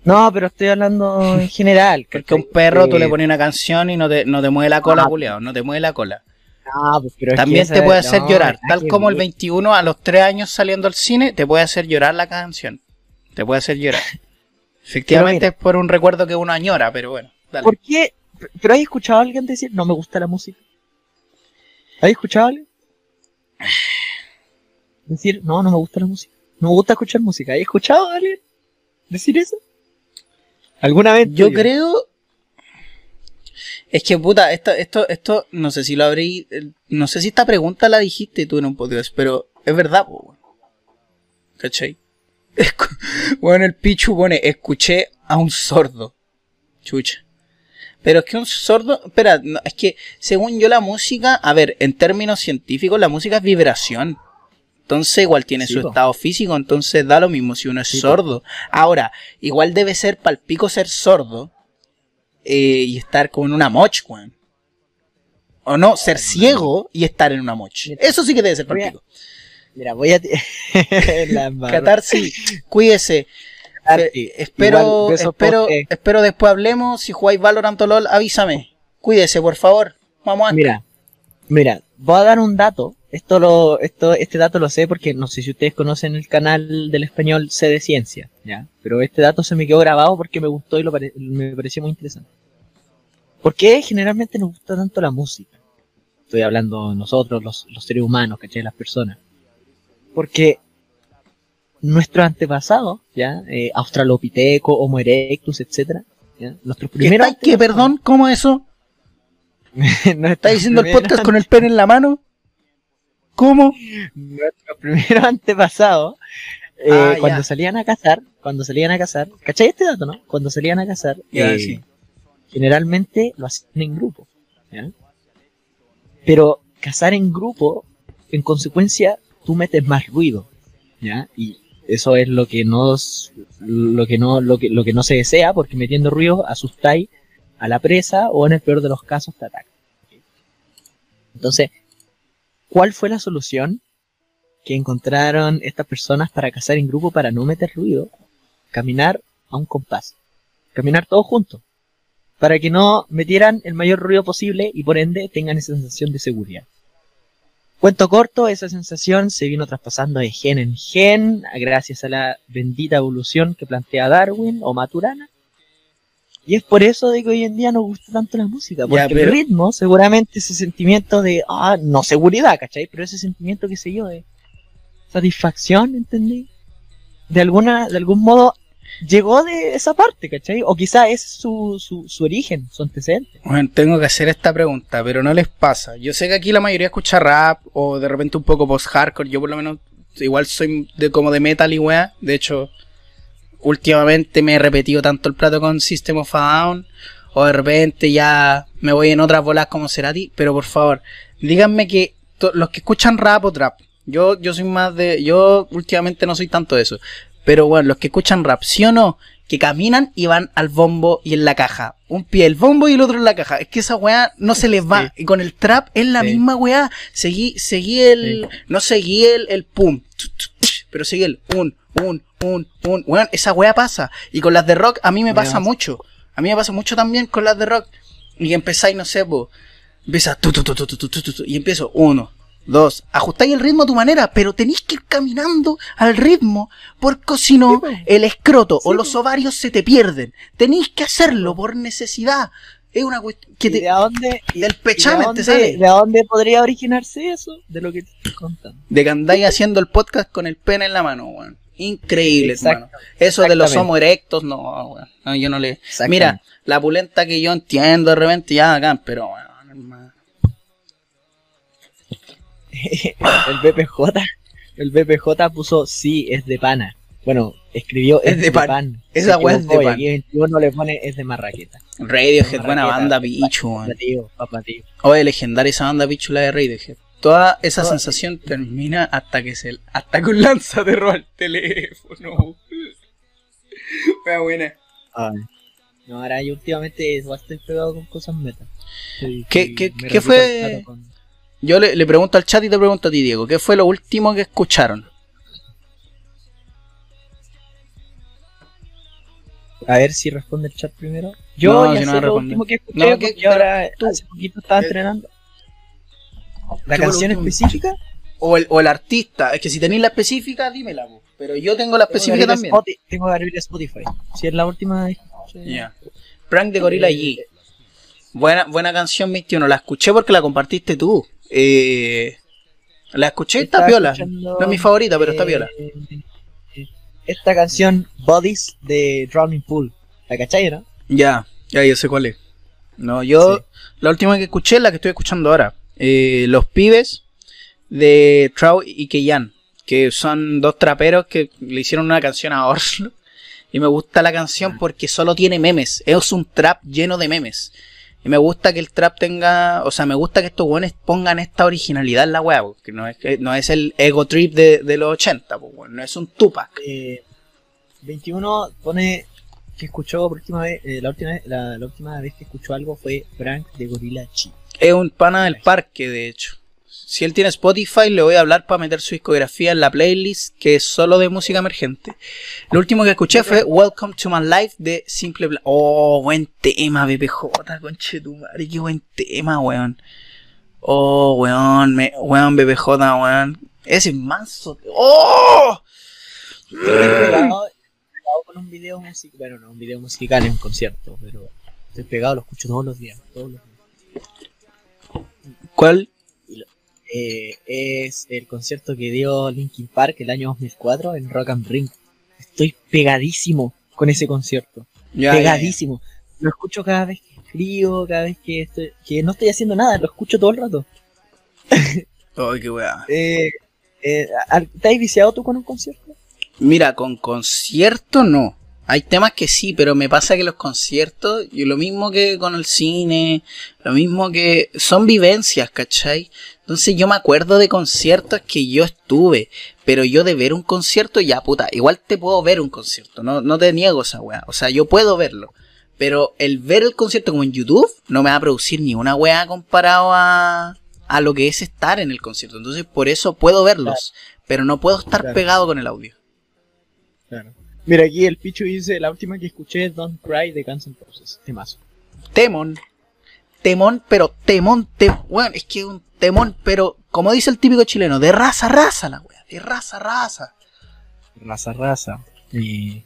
Speaker 2: No, pero estoy hablando en general.
Speaker 3: Porque a un perro tú le pones una canción y no te, no te mueve la cola, ah, no te mueve la cola.
Speaker 2: Ah, pues, pero
Speaker 3: También te puede hacer llorar, tal como el 21 a los 3 años saliendo al cine, te puede hacer llorar la canción. Te puede hacer llorar. Efectivamente es por un recuerdo que uno añora, pero bueno.
Speaker 2: Dale. ¿Por qué? ¿Pero has escuchado a alguien decir no me gusta la música? ¿Has escuchado a alguien? Decir no, no me gusta la música. No me gusta escuchar música. ¿Has escuchado a alguien decir eso? ¿Alguna vez?
Speaker 3: Yo creo. Es que puta, esto, esto, esto, no sé si lo abrí. No sé si esta pregunta la dijiste tú en un podcast, pero es verdad, po, ¿cachai? Bueno, el Pichu pone, escuché a un sordo. Chucha. Pero es que un sordo, espera, es que según yo la música, a ver, en términos científicos la música es vibración. Entonces igual tiene su estado físico, entonces da lo mismo si uno es sordo. Ahora, igual debe ser palpico ser sordo eh, y estar como en una moch, weón. O no, ser ciego y estar en una moch. Eso sí que debe ser palpico.
Speaker 2: Mira, voy a...
Speaker 3: Catarsis, cuídese. espero, espero, espero después hablemos. Si jugáis Valorant o LOL, avísame. Cuídese, por favor. Vamos a
Speaker 2: Mira, mira, voy a dar un dato. Esto lo, esto, este dato lo sé porque no sé si ustedes conocen el canal del español C de Ciencia, ¿ya? Pero este dato se me quedó grabado porque me gustó y lo me pareció muy interesante. ¿Por qué generalmente nos gusta tanto la música? Estoy hablando nosotros, los, los seres humanos, ¿cachai? Las personas. Porque nuestros antepasados, ¿ya? Eh, Australopiteco, Homo erectus, etcétera, ¿ya? Nuestros
Speaker 3: primeros. ¿Qué, ¿Qué, perdón? ¿Cómo eso? ¿No está diciendo el podcast con el pene en la mano? ¿Cómo?
Speaker 2: Nuestros primeros antepasados, eh, ah, cuando salían a cazar, cuando salían a cazar, ¿cachai este dato, no? Cuando salían a cazar, eh, generalmente lo hacían en grupo, ¿ya? Pero cazar en grupo, en consecuencia, tú metes más ruido, ¿ya? Y eso es lo que no, lo que no, lo que, lo que no se desea, porque metiendo ruido asustáis a la presa o en el peor de los casos te ataca. Entonces, ¿cuál fue la solución que encontraron estas personas para cazar en grupo para no meter ruido? Caminar a un compás. Caminar todos juntos. Para que no metieran el mayor ruido posible y por ende tengan esa sensación de seguridad. Cuento corto, esa sensación se vino traspasando de gen en gen, gracias a la bendita evolución que plantea Darwin o Maturana. Y es por eso de que hoy en día nos gusta tanto la música, porque el ritmo, seguramente ese sentimiento de, ah, no seguridad, ¿cachai? Pero ese sentimiento, que sé yo, de satisfacción, ¿entendí? De alguna, de algún modo llegó de esa parte, ¿cachai? O quizá es su, su, su, origen, su antecedente.
Speaker 3: Bueno, tengo que hacer esta pregunta, pero no les pasa. Yo sé que aquí la mayoría escucha rap o de repente un poco post-hardcore. Yo por lo menos igual soy de como de metal y weá. De hecho, últimamente me he repetido tanto el plato con System of a Down. O de repente ya me voy en otras bolas como Cerati. Pero por favor, díganme que los que escuchan rap o trap. Yo, yo soy más de. Yo últimamente no soy tanto de eso. Pero bueno, los que escuchan rap, ¿sí o no? Que caminan y van al bombo y en la caja. Un pie el bombo y el otro en la caja. Es que esa weá no se les va. Y con el trap es la misma weá. Seguí, seguí el, no seguí el, el pum. Pero seguí el un, un, un, un. Weón, esa weá pasa. Y con las de rock a mí me pasa mucho. A mí me pasa mucho también con las de rock. Y empezáis, no sé, po. Empieza tu, tu, tu, tu, tu, tu, tu, y empiezo uno, Dos, ajustáis el ritmo a tu manera, pero tenéis que ir caminando al ritmo, porque si no, el escroto o los ovarios se te pierden. Tenéis que hacerlo por necesidad. Es una cuestión que te,
Speaker 2: ¿De dónde?
Speaker 3: Del pechamen
Speaker 2: te sale. ¿De dónde podría originarse eso? De lo que te estoy contando.
Speaker 3: De que andáis haciendo el podcast con el pene en la mano, weón. Increíble, hermano. Eso de los homo erectos, no. No, yo no le. Mira, la pulenta que yo entiendo de repente ya acá, pero
Speaker 2: el BPJ, el BPJ puso sí, es de pana. Bueno, escribió
Speaker 3: Es de pan. Esa weá es de
Speaker 2: y
Speaker 3: pan.
Speaker 2: Aquí 21 le pone es de marraqueta.
Speaker 3: Radiohead, buena banda,
Speaker 2: tío.
Speaker 3: Oye, legendaria esa banda bicho la de Radiohead. Toda esa
Speaker 2: Toda-
Speaker 3: sensación termina hasta que se hasta que un lanza te roba el teléfono. Buena.
Speaker 2: Ay. No, ahora yo últimamente igual estoy pegado con cosas meta.
Speaker 3: ¿Qué- qué- qué fue?
Speaker 2: con-
Speaker 3: Yo le, le pregunto al chat y te pregunto a ti, Diego, ¿qué fue lo último que escucharon?
Speaker 2: A ver si responde el chat primero. Yo
Speaker 3: No,
Speaker 2: ya
Speaker 3: si no
Speaker 2: sé lo último que escuché
Speaker 3: No,
Speaker 2: porque ahora
Speaker 3: tú.
Speaker 2: hace poquito estaba
Speaker 3: ¿Qué-
Speaker 2: entrenando.
Speaker 3: ¿Qué
Speaker 2: ¿La canción específica?
Speaker 3: O el, o el artista. Es que si tenéis la específica, dímela. Pero yo tengo la específica también.
Speaker 2: Spotify- Tengo que abrir Spotify. Si es la última.
Speaker 3: Ya. Prank de Gorilla G. Buena, buena canción 21. La escuché porque la compartiste tú. Eh, la escuché y está
Speaker 2: escuchando,
Speaker 3: No es mi favorita, pero está
Speaker 2: eh,
Speaker 3: piola.
Speaker 2: Esta canción, Bodies, de Drowning Pool. ¿La cachai, no?
Speaker 3: Ya, ya yo sé cuál es. No, yo
Speaker 2: Sí.
Speaker 3: la última que escuché es la que estoy escuchando ahora. Eh, Los pibes de Trau y Keyan, que son dos traperos que le hicieron una canción a Oslo. Y me gusta la canción porque solo tiene memes. Es un trap lleno de memes. Y me gusta que el trap tenga, o sea, me gusta que estos buenos pongan esta originalidad en la web, que no es, que no es el ego trip de, de los 80, pues, weón, no es un Tupac.
Speaker 2: Eh, 21 pone que escuchó por última vez, eh, la, última, la última vez que escuchó algo fue Frank de Gorilla Chi.
Speaker 3: Es un pana del parque, de hecho. Si él tiene Spotify, le voy a hablar para meter su discografía en la playlist, que es solo de música emergente. Lo último que escuché fue Welcome to My Life de Simple Plan. Oh, buen tema, BPJ, conchetumare, qué buen tema, weón. Oh, weón, me, weón, BPJ, weón. Ese es manso. ¡Oh!
Speaker 2: Estoy pegado, pegado con un video musical, bueno, no un video musical, es un concierto, pero estoy pegado, lo escucho todos los días, todos los días.
Speaker 3: ¿Cuál?
Speaker 2: Eh, es el concierto que dio Linkin Park el año 2004 en Rock and Ring. Estoy pegadísimo con ese concierto.
Speaker 3: Ya, ya,
Speaker 2: pegadísimo. Lo escucho cada vez que escribo, cada vez que estoy, que no estoy haciendo nada, lo escucho todo el rato.
Speaker 3: Ay, qué weá.
Speaker 2: Eh, eh, ¿al- ¿Te has viciado tú con un concierto?
Speaker 3: Mira, con concierto no. Hay temas que sí, pero me pasa que los conciertos, y lo mismo que con el cine, lo mismo que son vivencias, ¿cachai? Entonces yo me acuerdo de conciertos que yo estuve, pero yo de ver un concierto, ya puta, igual te puedo ver un concierto, no, no te niego esa weá, o sea, yo puedo verlo, pero el ver el concierto como en YouTube no me va a producir ni una weá comparado a, a lo que es estar en el concierto, entonces por eso puedo verlos, pero no puedo estar
Speaker 2: Claro.
Speaker 3: pegado con el audio.
Speaker 2: Claro. Mira, aquí el Pichu dice, la última que escuché es Don't Cry de Guns N' Roses. Temazo.
Speaker 3: temón. Temón, pero temón, te, bueno, es que un temón, pero como dice el típico chileno, de raza, raza la wea, de raza, raza.
Speaker 2: Raza, raza. Y...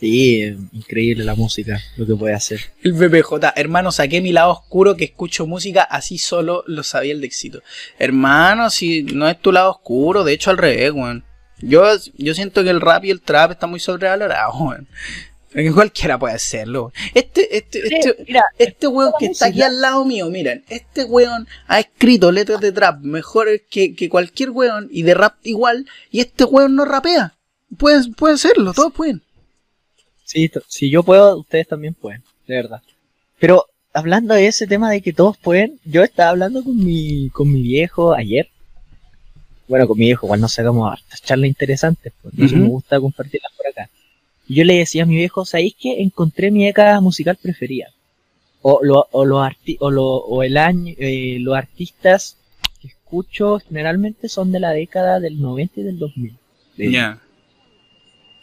Speaker 2: Sí, increíble la música, lo que puede hacer.
Speaker 3: El BPJ, hermano, saqué mi lado oscuro que escucho música, así solo lo sabía el de éxito. Hermano, si no es tu lado oscuro, de hecho al revés, weón. Yo, yo siento que el rap y el trap están muy sobrevalorados, weón. Que Cualquiera puede hacerlo. Este, este, este,
Speaker 2: mira,
Speaker 3: Este weón que está aquí al lado mío, miren, este weón ha escrito letras de trap mejores que, que cualquier weón y de rap igual, y este weón no rapea. Pueden, pueden serlo, todos pueden.
Speaker 2: Sí, si yo puedo, ustedes también pueden, de verdad. Pero hablando de ese tema de que todos pueden, yo estaba hablando con mi, con mi viejo ayer. Bueno, con mi viejo, igual nos sacamos hartas charlas interesantes, pues, entonces
Speaker 3: Ujú.
Speaker 2: me gusta compartirlas por acá. Y yo le decía a mi viejo, ¿sabéis que encontré mi década musical preferida? O, lo, o, los arti- o, lo, o el año, eh, los artistas que escucho generalmente son de la década del 90 y del 2000.
Speaker 3: Ya.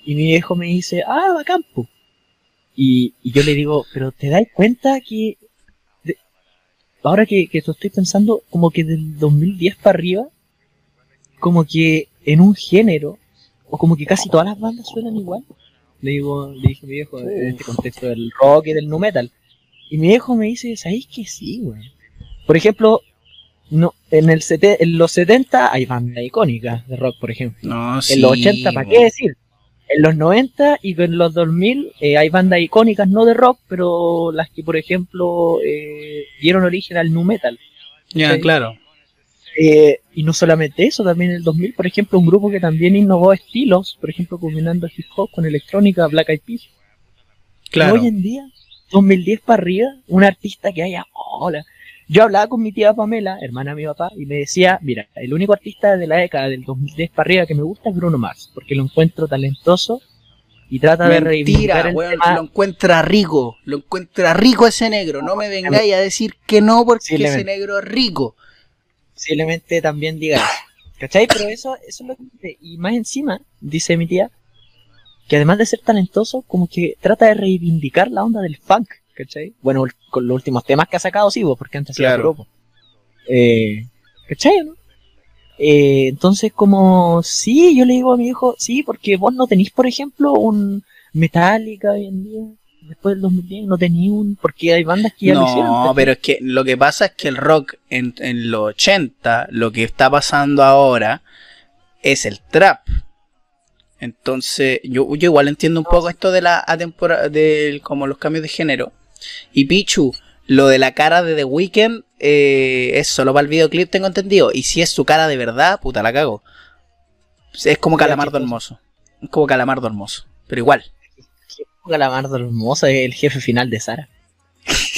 Speaker 2: Y mi viejo me dice, ah, bacán, po". Y, y yo le digo, pero ¿te das cuenta que... ahora que, que lo estoy pensando, como que del 2010 para arriba, como que en un género, o como que casi todas las bandas suenan igual. Le digo, le dije a mi viejo, en este contexto del rock y del nu metal. Y mi viejo me dice, ¿sabéis que sí, güey? Por ejemplo, no, en, el sete- en los 70 hay bandas icónicas de rock, por ejemplo.
Speaker 3: No, sí.
Speaker 2: En los 80, ¿para qué decir? En los 90 y en los 2000 eh, hay bandas icónicas, no de rock, pero las que, por ejemplo, eh, dieron origen al nu metal.
Speaker 3: Ya, claro.
Speaker 2: Eh, y no solamente eso, también en el 2000, por ejemplo, un grupo que también innovó estilos, por ejemplo, combinando hip hop con electrónica, Black Eyed Peas.
Speaker 3: Claro.
Speaker 2: Hoy en día, 2010 para arriba, un artista que haya, hola. Yo hablaba con mi tía Pamela, hermana de mi papá, y me decía, mira, el único artista de la década del 2010 para arriba que me gusta es Bruno Mars, porque lo encuentro talentoso y trata de reivindicar el
Speaker 3: weón,
Speaker 2: tema.
Speaker 3: lo encuentra rico, lo encuentra rico ese negro. No me vengáis a decir que no porque ese negro es rico.
Speaker 2: Posiblemente también diga eso. ¿Cachai? Pero eso, eso es lo que dice. Y más encima, dice mi tía, que además de ser talentoso, como que trata de reivindicar la onda del funk, ¿cachai? Bueno, con los últimos temas que ha sacado, sí, vos, porque antes
Speaker 3: Claro.
Speaker 2: puro, po. Eh, ¿Cachai, no? Eh, entonces, como, sí, yo le digo a mi hijo, sí, porque vos no tenís, por ejemplo, un Metallica hoy en día, después del 2010, no tenís un, porque hay bandas que ya lo hicieron.
Speaker 3: No, pero es que lo que pasa es que el rock en, en los 80, lo que está pasando ahora es el trap. Entonces, yo, yo igual entiendo un poco esto de la de como los cambios de género. Y Pichu, lo de la cara de The Weeknd eh, es solo para el videoclip, tengo entendido. Y si es su cara de verdad, puta la cago. Es como Calamardo hermoso. Es como Calamardo hermoso. Pero igual.
Speaker 2: Calamardo hermoso es el jefe final de Sara.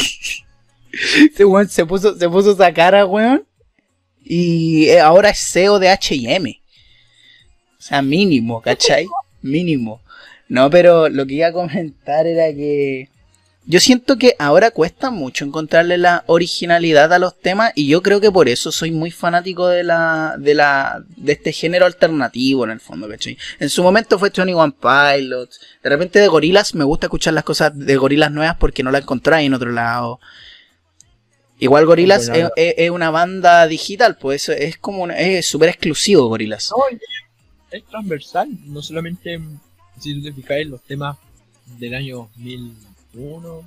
Speaker 3: Este weón se puso, se puso esa cara, weón. Y eh, ahora es CEO de HM. O sea, mínimo, ¿cachai? Mínimo. No, pero lo que iba a comentar era que. Yo siento que ahora cuesta mucho encontrarle la originalidad a los temas. Y yo creo que por eso soy muy fanático de la. de la. de este género alternativo en el fondo, ¿cachai? En su momento fue 21 Pilots. De repente de gorilas me gusta escuchar las cosas de gorilas nuevas porque no las encontráis en otro lado. Igual Gorilas es, es- es una banda digital, pues es como una- es súper exclusivo Gorilas.
Speaker 2: No, es transversal, no solamente si tú te fijas en los temas del año 2001,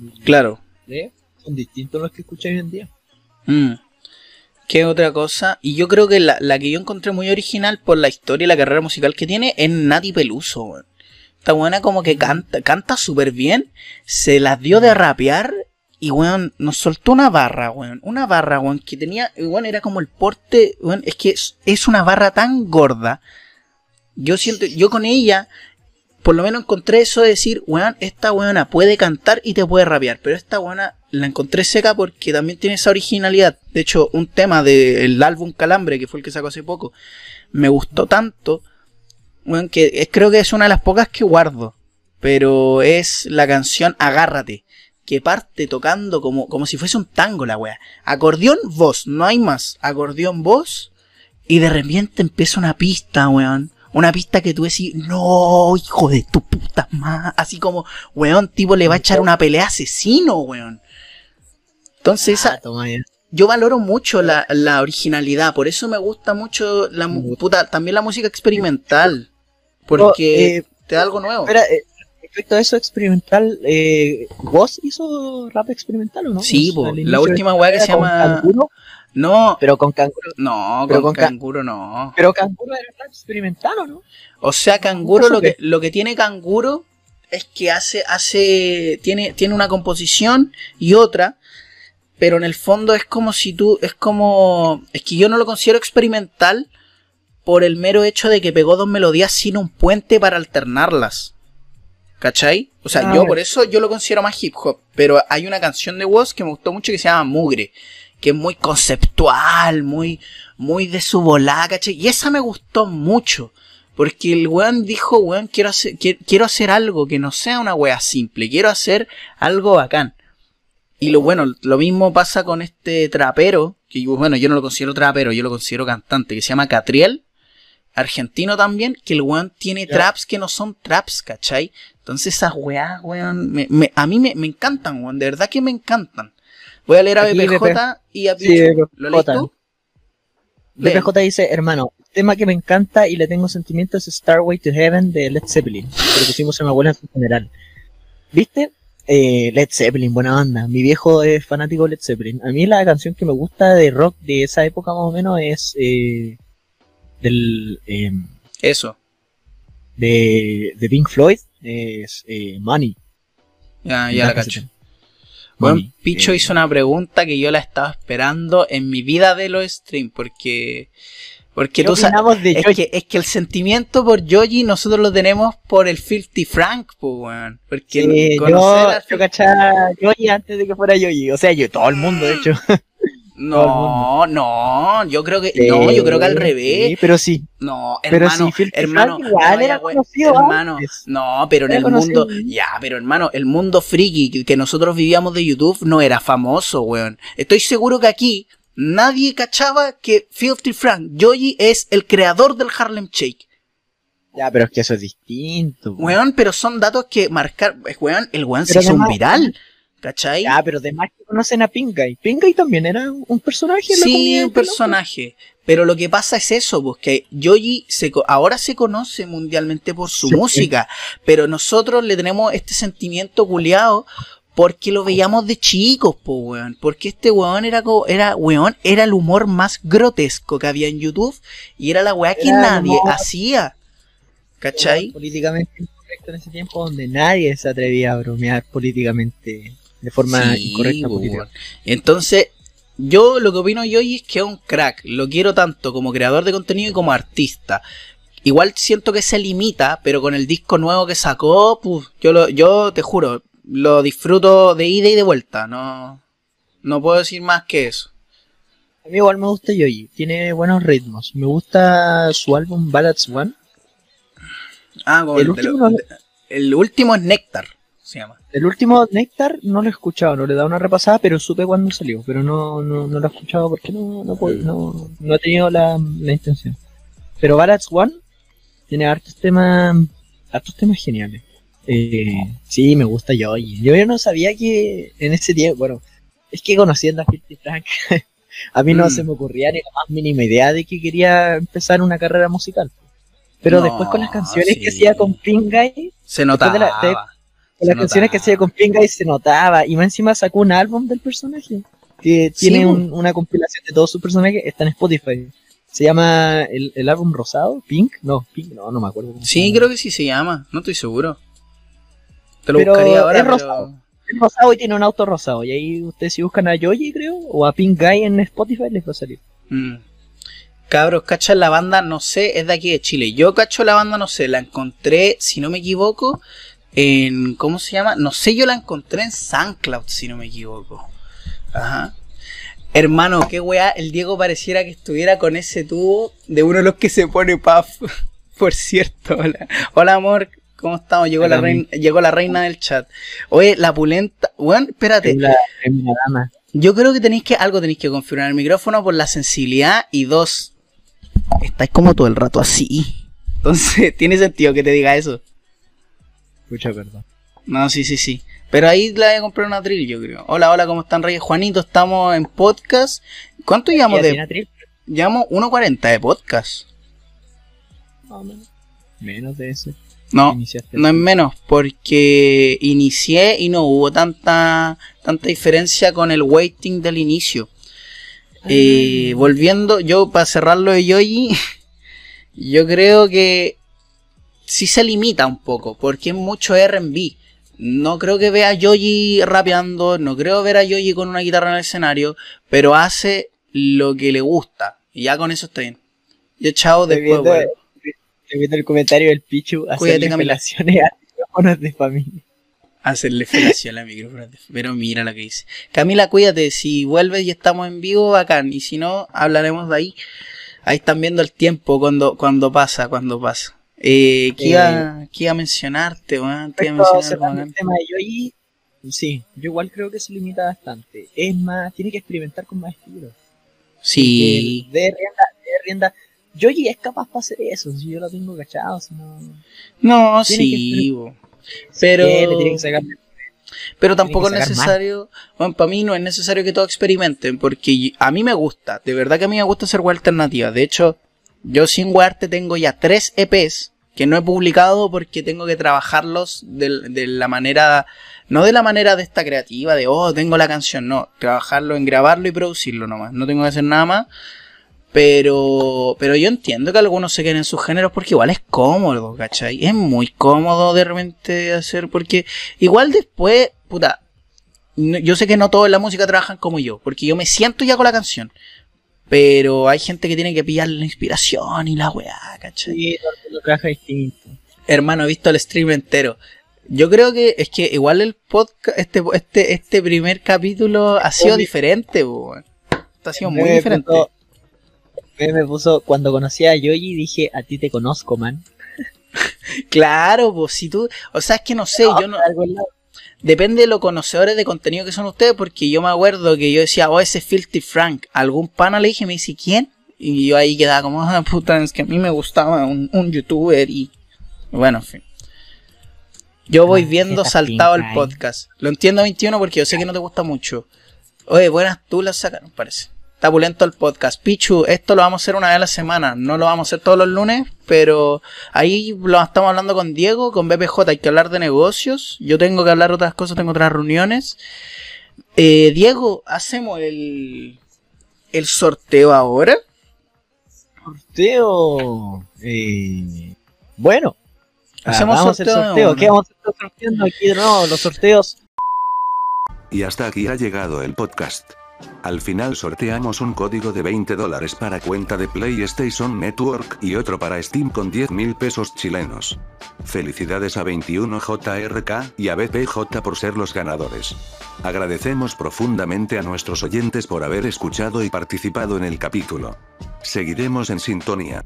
Speaker 2: 2003,
Speaker 3: Claro.
Speaker 2: son distintos a los que escucháis hoy en día.
Speaker 3: Mm. ¿Qué otra cosa? Y yo creo que la, la que yo encontré muy original por la historia y la carrera musical que tiene es Nati Peluso, weón. Esta buena como que canta, canta súper bien, se las dio de rapear y weón, nos soltó una barra, weón. Una barra, weón, que tenía, weón, era como el porte, weón, es que es, es una barra tan gorda. Yo siento, yo con ella, por lo menos encontré eso de decir, weón, esta weona puede cantar y te puede rapear, pero esta weona la encontré seca porque también tiene esa originalidad. De hecho, un tema del álbum Calambre, que fue el que sacó hace poco, me gustó tanto, weón, que creo que es una de las pocas que guardo. Pero es la canción Agárrate, que parte tocando como, como si fuese un tango la wea. Acordeón, voz, no hay más. Acordeón, voz, y de repente empieza una pista, weón. Una pista que tú decís, no, hijo de tu puta madre. Así como, weón, tipo le va a echar una pelea asesino, weón. Entonces, esa,
Speaker 2: Ah, toma ya.
Speaker 3: yo valoro mucho la, la originalidad, por eso me gusta mucho la mu- puta, también la música experimental. Porque
Speaker 2: eh,
Speaker 3: te da algo nuevo.
Speaker 2: Espera, eh, respecto a eso experimental, eh, ¿vos hizo rap experimental o no?
Speaker 3: Sí, po, la última weá que se llama-
Speaker 2: Canguro,
Speaker 3: No,
Speaker 2: pero con Canguro.
Speaker 3: no,
Speaker 2: pero
Speaker 3: con
Speaker 2: con ca-
Speaker 3: canguro no.
Speaker 2: Pero Canguro era rap experimental o no?
Speaker 3: O sea, canguro
Speaker 2: ¿Eso
Speaker 3: lo que, lo que tiene canguro es que hace, hace, tiene, tiene una composición y otra, pero en el fondo es como si tú, es como, es que yo no lo considero experimental por el mero hecho de que pegó dos melodías sin un puente para alternarlas. ¿Cachai? O sea,
Speaker 2: Ah,
Speaker 3: yo por eso yo lo considero más hip hop, pero hay una canción de Woz que me gustó mucho que se llama Mugre, que es muy conceptual, muy, muy de su volada, ¿cachai? Y esa me gustó mucho. Porque el weón dijo, weón, quiero hacer, qui- quiero hacer algo que no sea una wea simple, quiero hacer algo bacán. Y lo bueno, lo mismo pasa con este trapero, que bueno, yo no lo considero trapero, yo lo considero cantante, que se llama Catriel, argentino también, que el weón tiene traps que no son traps, ¿cachai? Entonces esas weas, weón, me- me- a mí me, me encantan, weón, de verdad que me encantan. Voy a leer a BPJ y a Pichu. ¿Lo lees
Speaker 2: BPJ.
Speaker 3: tú?
Speaker 2: BPJ dice, hermano, tema que me encanta y le tengo sentimientos es Starway to Heaven de Led Zeppelin, que lo pusimos en mi abuela en su general. ¿Viste? Eh, Led Zeppelin, buena banda. Mi viejo es fanático de Led Zeppelin. A mí la canción que me gusta de rock de esa época más o menos es eh, del em,
Speaker 3: Eso.
Speaker 2: de, de Pink Floyd, es eh, Money.
Speaker 3: Ya, ya la
Speaker 2: ese
Speaker 3: cacho. Bueno,
Speaker 2: Mami,
Speaker 3: Picho
Speaker 2: eh,
Speaker 3: hizo una pregunta que yo la estaba esperando en mi vida de los streams, porque. Porque
Speaker 2: ¿Qué
Speaker 3: tú sabes.
Speaker 2: de
Speaker 3: Es que, es que el sentimiento por Yoji nosotros lo tenemos por el Filthy Frank, pues, weón. Porque
Speaker 2: Sí,
Speaker 3: conocer
Speaker 2: yo,
Speaker 3: al
Speaker 2: yo cachaba a antes de que fuera Yoyi. O sea, yo, todo el mundo, de hecho.
Speaker 3: No, no, yo creo que. No, yo creo que al
Speaker 2: Sí,
Speaker 3: revés.
Speaker 2: sí, pero sí.
Speaker 3: No,
Speaker 2: Pero
Speaker 3: hermano,
Speaker 2: si Filthy
Speaker 3: hermano,
Speaker 2: igual
Speaker 3: no,
Speaker 2: era
Speaker 3: ya, güey,
Speaker 2: conocido
Speaker 3: hermano,
Speaker 2: antes.
Speaker 3: no, pero en
Speaker 2: Era
Speaker 3: el
Speaker 2: conocido.
Speaker 3: mundo, ya, pero hermano, el mundo friki que- nosotros vivíamos de YouTube no era famoso, weón. Estoy seguro que aquí nadie cachaba que Filthy Frank Joey es el creador del Harlem Shake.
Speaker 2: Ya, pero es que eso es distinto. po.
Speaker 3: Weón, pero son datos que marcar, weón, el weón se
Speaker 2: Pero
Speaker 3: hizo un viral, ¿cachai?
Speaker 2: Ya, pero además conocen a Pinguy. Pinguy también era un personaje en la
Speaker 3: Sí, un personaje. Pero lo que pasa es eso, pues que Yoji se, ahora se conoce mundialmente por su
Speaker 2: Sí.
Speaker 3: música, pero nosotros le tenemos este sentimiento culiado porque lo veíamos de chicos, po, weón. Porque este weón era, era, weón, era el humor más grotesco que había en YouTube y era la weá que
Speaker 2: Era
Speaker 3: nadie hacía. ¿Cachai?
Speaker 2: Políticamente incorrecto en ese tiempo donde nadie se atrevía a bromear políticamente de forma
Speaker 3: Sí,
Speaker 2: incorrecta.
Speaker 3: Entonces, yo lo que opino yo es que es un crack. Lo quiero tanto como creador de contenido y como artista. Igual siento que se limita, pero con el disco nuevo que sacó, pues, yo lo, yo te juro, lo disfruto de ida y de vuelta. No, no puedo decir más que eso.
Speaker 2: A mí igual me gusta Yoyi, tiene buenos ritmos. Me gusta su álbum Ballads One.
Speaker 3: Ah,
Speaker 2: El último
Speaker 3: lo-
Speaker 2: no-
Speaker 3: de- el último es Néctar, se llama.
Speaker 2: El último Nectar no lo he escuchado, no le he dado una repasada, pero supe cuándo salió. Pero no, no, no lo he escuchado porque no, no, puedo- no, no he tenido la, la intención. Pero Ballads One tiene hartos temas, hartos temas geniales. Eh, sí, me gusta Yoyi. Yo ya no sabía que en ese tiempo, bueno, es que conociendo a Filthy Frank, a mí no
Speaker 3: Mm.
Speaker 2: se me ocurría ni la más mínima idea de que quería empezar una carrera musical. Pero
Speaker 3: No,
Speaker 2: después con las canciones
Speaker 3: sí.
Speaker 2: que hacía con Pingay,
Speaker 3: Se
Speaker 2: Después
Speaker 3: notaba.
Speaker 2: de la- de- las canciones que hacía con Pingay se notaba. Y más encima sacó un álbum del personaje. Que tiene
Speaker 3: po.
Speaker 2: un- una compilación de todos sus personajes. Está en Spotify. Se llama el, el álbum rosado. Pink. No, Pink. No, no me acuerdo. cómo
Speaker 3: Sí, creo que sí se llama, no estoy seguro. Te lo
Speaker 2: Pero
Speaker 3: buscaría ahora,
Speaker 2: es
Speaker 3: pero-
Speaker 2: rosado. Es rosado y tiene un auto rosado. Y ahí ustedes si buscan a Yoyi, creo. O a Pink Guy en Spotify les va a salir.
Speaker 3: Mm. Cabros, ¿cachan la banda? No sé, es de aquí de Chile. Yo cacho la banda, no sé, la encontré, si no me equivoco, en. ¿Cómo se llama? No sé, yo la encontré en SoundCloud, si no me equivoco. Ajá. Hermano, qué weá, el Diego pareciera que estuviera con ese tubo de uno de los que se pone puff. Por cierto, hola. Hola, amor, ¿cómo estamos? Llegó, la reina, llegó la reina del chat. Oye, la pulenta. Weón, espérate.
Speaker 2: Es la, es una dama.
Speaker 3: Yo creo que tenéis que algo tenéis que configurar el micrófono por la sensibilidad y dos, estáis como todo el rato así. Entonces, tiene sentido que te diga eso.
Speaker 2: Mucha perdón.
Speaker 3: No, sí, sí, sí. Pero ahí la voy a comprar una drill, yo creo. Hola, hola, ¿cómo están, Reyes? Juanito, estamos en podcast. ¿Cuánto llevamos
Speaker 2: ¿Y
Speaker 3: de...? Llevamos 1.40 de podcast.
Speaker 2: Más o menos. Menos de ese.
Speaker 3: No,
Speaker 2: Iniciaste.
Speaker 3: no es menos, porque inicié y no hubo tanta, tanta diferencia con el waiting del inicio. Eh, volviendo, yo para cerrarlo de Yoyi, yo creo que sí se limita un poco, porque es mucho RB. No creo que vea a Yoyi rapeando, no creo ver a Yoyi con una guitarra en el escenario, pero hace lo que le gusta. Y ya con eso está bien. Yo chao
Speaker 2: Estoy
Speaker 3: después,
Speaker 2: viendo, estoy viendo el comentario del Pichu hacerle
Speaker 3: Camila.
Speaker 2: apelaciones a micrófonos de familia.
Speaker 3: Hacerle felación a la micrófono. Pero mira lo que dice. Camila, cuídate. Si vuelves y estamos en vivo, bacán. Y si no, hablaremos de ahí. Ahí están viendo el tiempo cuando, cuando pasa, cuando pasa. Eh, ¿qué, iba, qué iba a mencionarte, weón? ¿Qué iba a mencionar,
Speaker 2: el tema de Yoyi, sí, yo igual creo que se limita bastante. Es más, tiene que experimentar con más estilos.
Speaker 3: Sí.
Speaker 2: De rienda, de rienda. Yoyi es capaz para hacer eso, si yo lo tengo cachado, si no...
Speaker 3: No,
Speaker 2: Tiene
Speaker 3: sí. Pero,
Speaker 2: Sí, le tiene que sacar
Speaker 3: pero tampoco es necesario, bueno, para mí no es necesario que todos experimenten, porque a mí me gusta, de verdad que a mí me gusta hacer web alternativa. De hecho, yo sin Warte tengo ya tres EPs que no he publicado porque tengo que trabajarlos de, la manera, no de la manera de esta creativa, de oh, tengo la canción, no, trabajarlo en grabarlo y producirlo nomás, no tengo que hacer nada más. Pero, pero yo entiendo que algunos se queden en sus géneros porque igual es cómodo, ¿cachai? Es muy cómodo de repente hacer, porque igual después, puta, yo sé que no todos en la música trabajan como yo, porque yo me siento ya con la canción. Pero hay gente que tiene que pillar la inspiración y la weá, ¿cachai?
Speaker 2: Sí, el mundo trabaja distinto.
Speaker 3: Hermano, he visto el stream entero. Yo creo que es que igual el podcast, este, este, este primer capítulo ha sido
Speaker 2: Obvio.
Speaker 3: diferente, weón. Ha sido muy diferente.
Speaker 2: me- puso, cuando conocí a Yoji, dije, a ti te conozco, man.
Speaker 3: Claro, pues si tú, o sea, es que no sé, yo no,
Speaker 2: Algo.
Speaker 3: Depende de los conocedores de contenido que son ustedes, porque yo me acuerdo que yo decía, oh, ese Filthy Frank, algún pana le dije, me dice, ¿quién? Y yo ahí quedaba como, ah, puta, es que a mí me gustaba un, un youtuber y, bueno, en fin. Yo voy viendo saltado el podcast. Lo entiendo 21 porque yo sé que no te gusta mucho. Oye, buenas tú las sacaron, parece. Está pulento el podcast. Pichu, esto lo vamos a hacer una vez a la semana. No lo vamos a hacer todos los lunes, pero ahí lo estamos hablando con Diego, con BPJ. Hay que hablar de negocios. Yo tengo que hablar otras cosas, tengo otras reuniones. Eh, Diego, ¿hacemos el, el sorteo ahora?
Speaker 2: Sorteo. Eh, bueno.
Speaker 3: Hacemos
Speaker 2: Hagamos el
Speaker 3: sorteo
Speaker 2: sorteo. ¿Qué vamos a estar sorteando aquí de nuevo? Los sorteos.
Speaker 1: Y hasta aquí ha llegado el podcast. Al final sorteamos un código de 20 dólares para cuenta de PlayStation Network y otro para Steam con 10 mil pesos chilenos. Felicidades a 21JRK y a BPJ por ser los ganadores. Agradecemos profundamente a nuestros oyentes por haber escuchado y participado en el capítulo. Seguiremos en sintonía.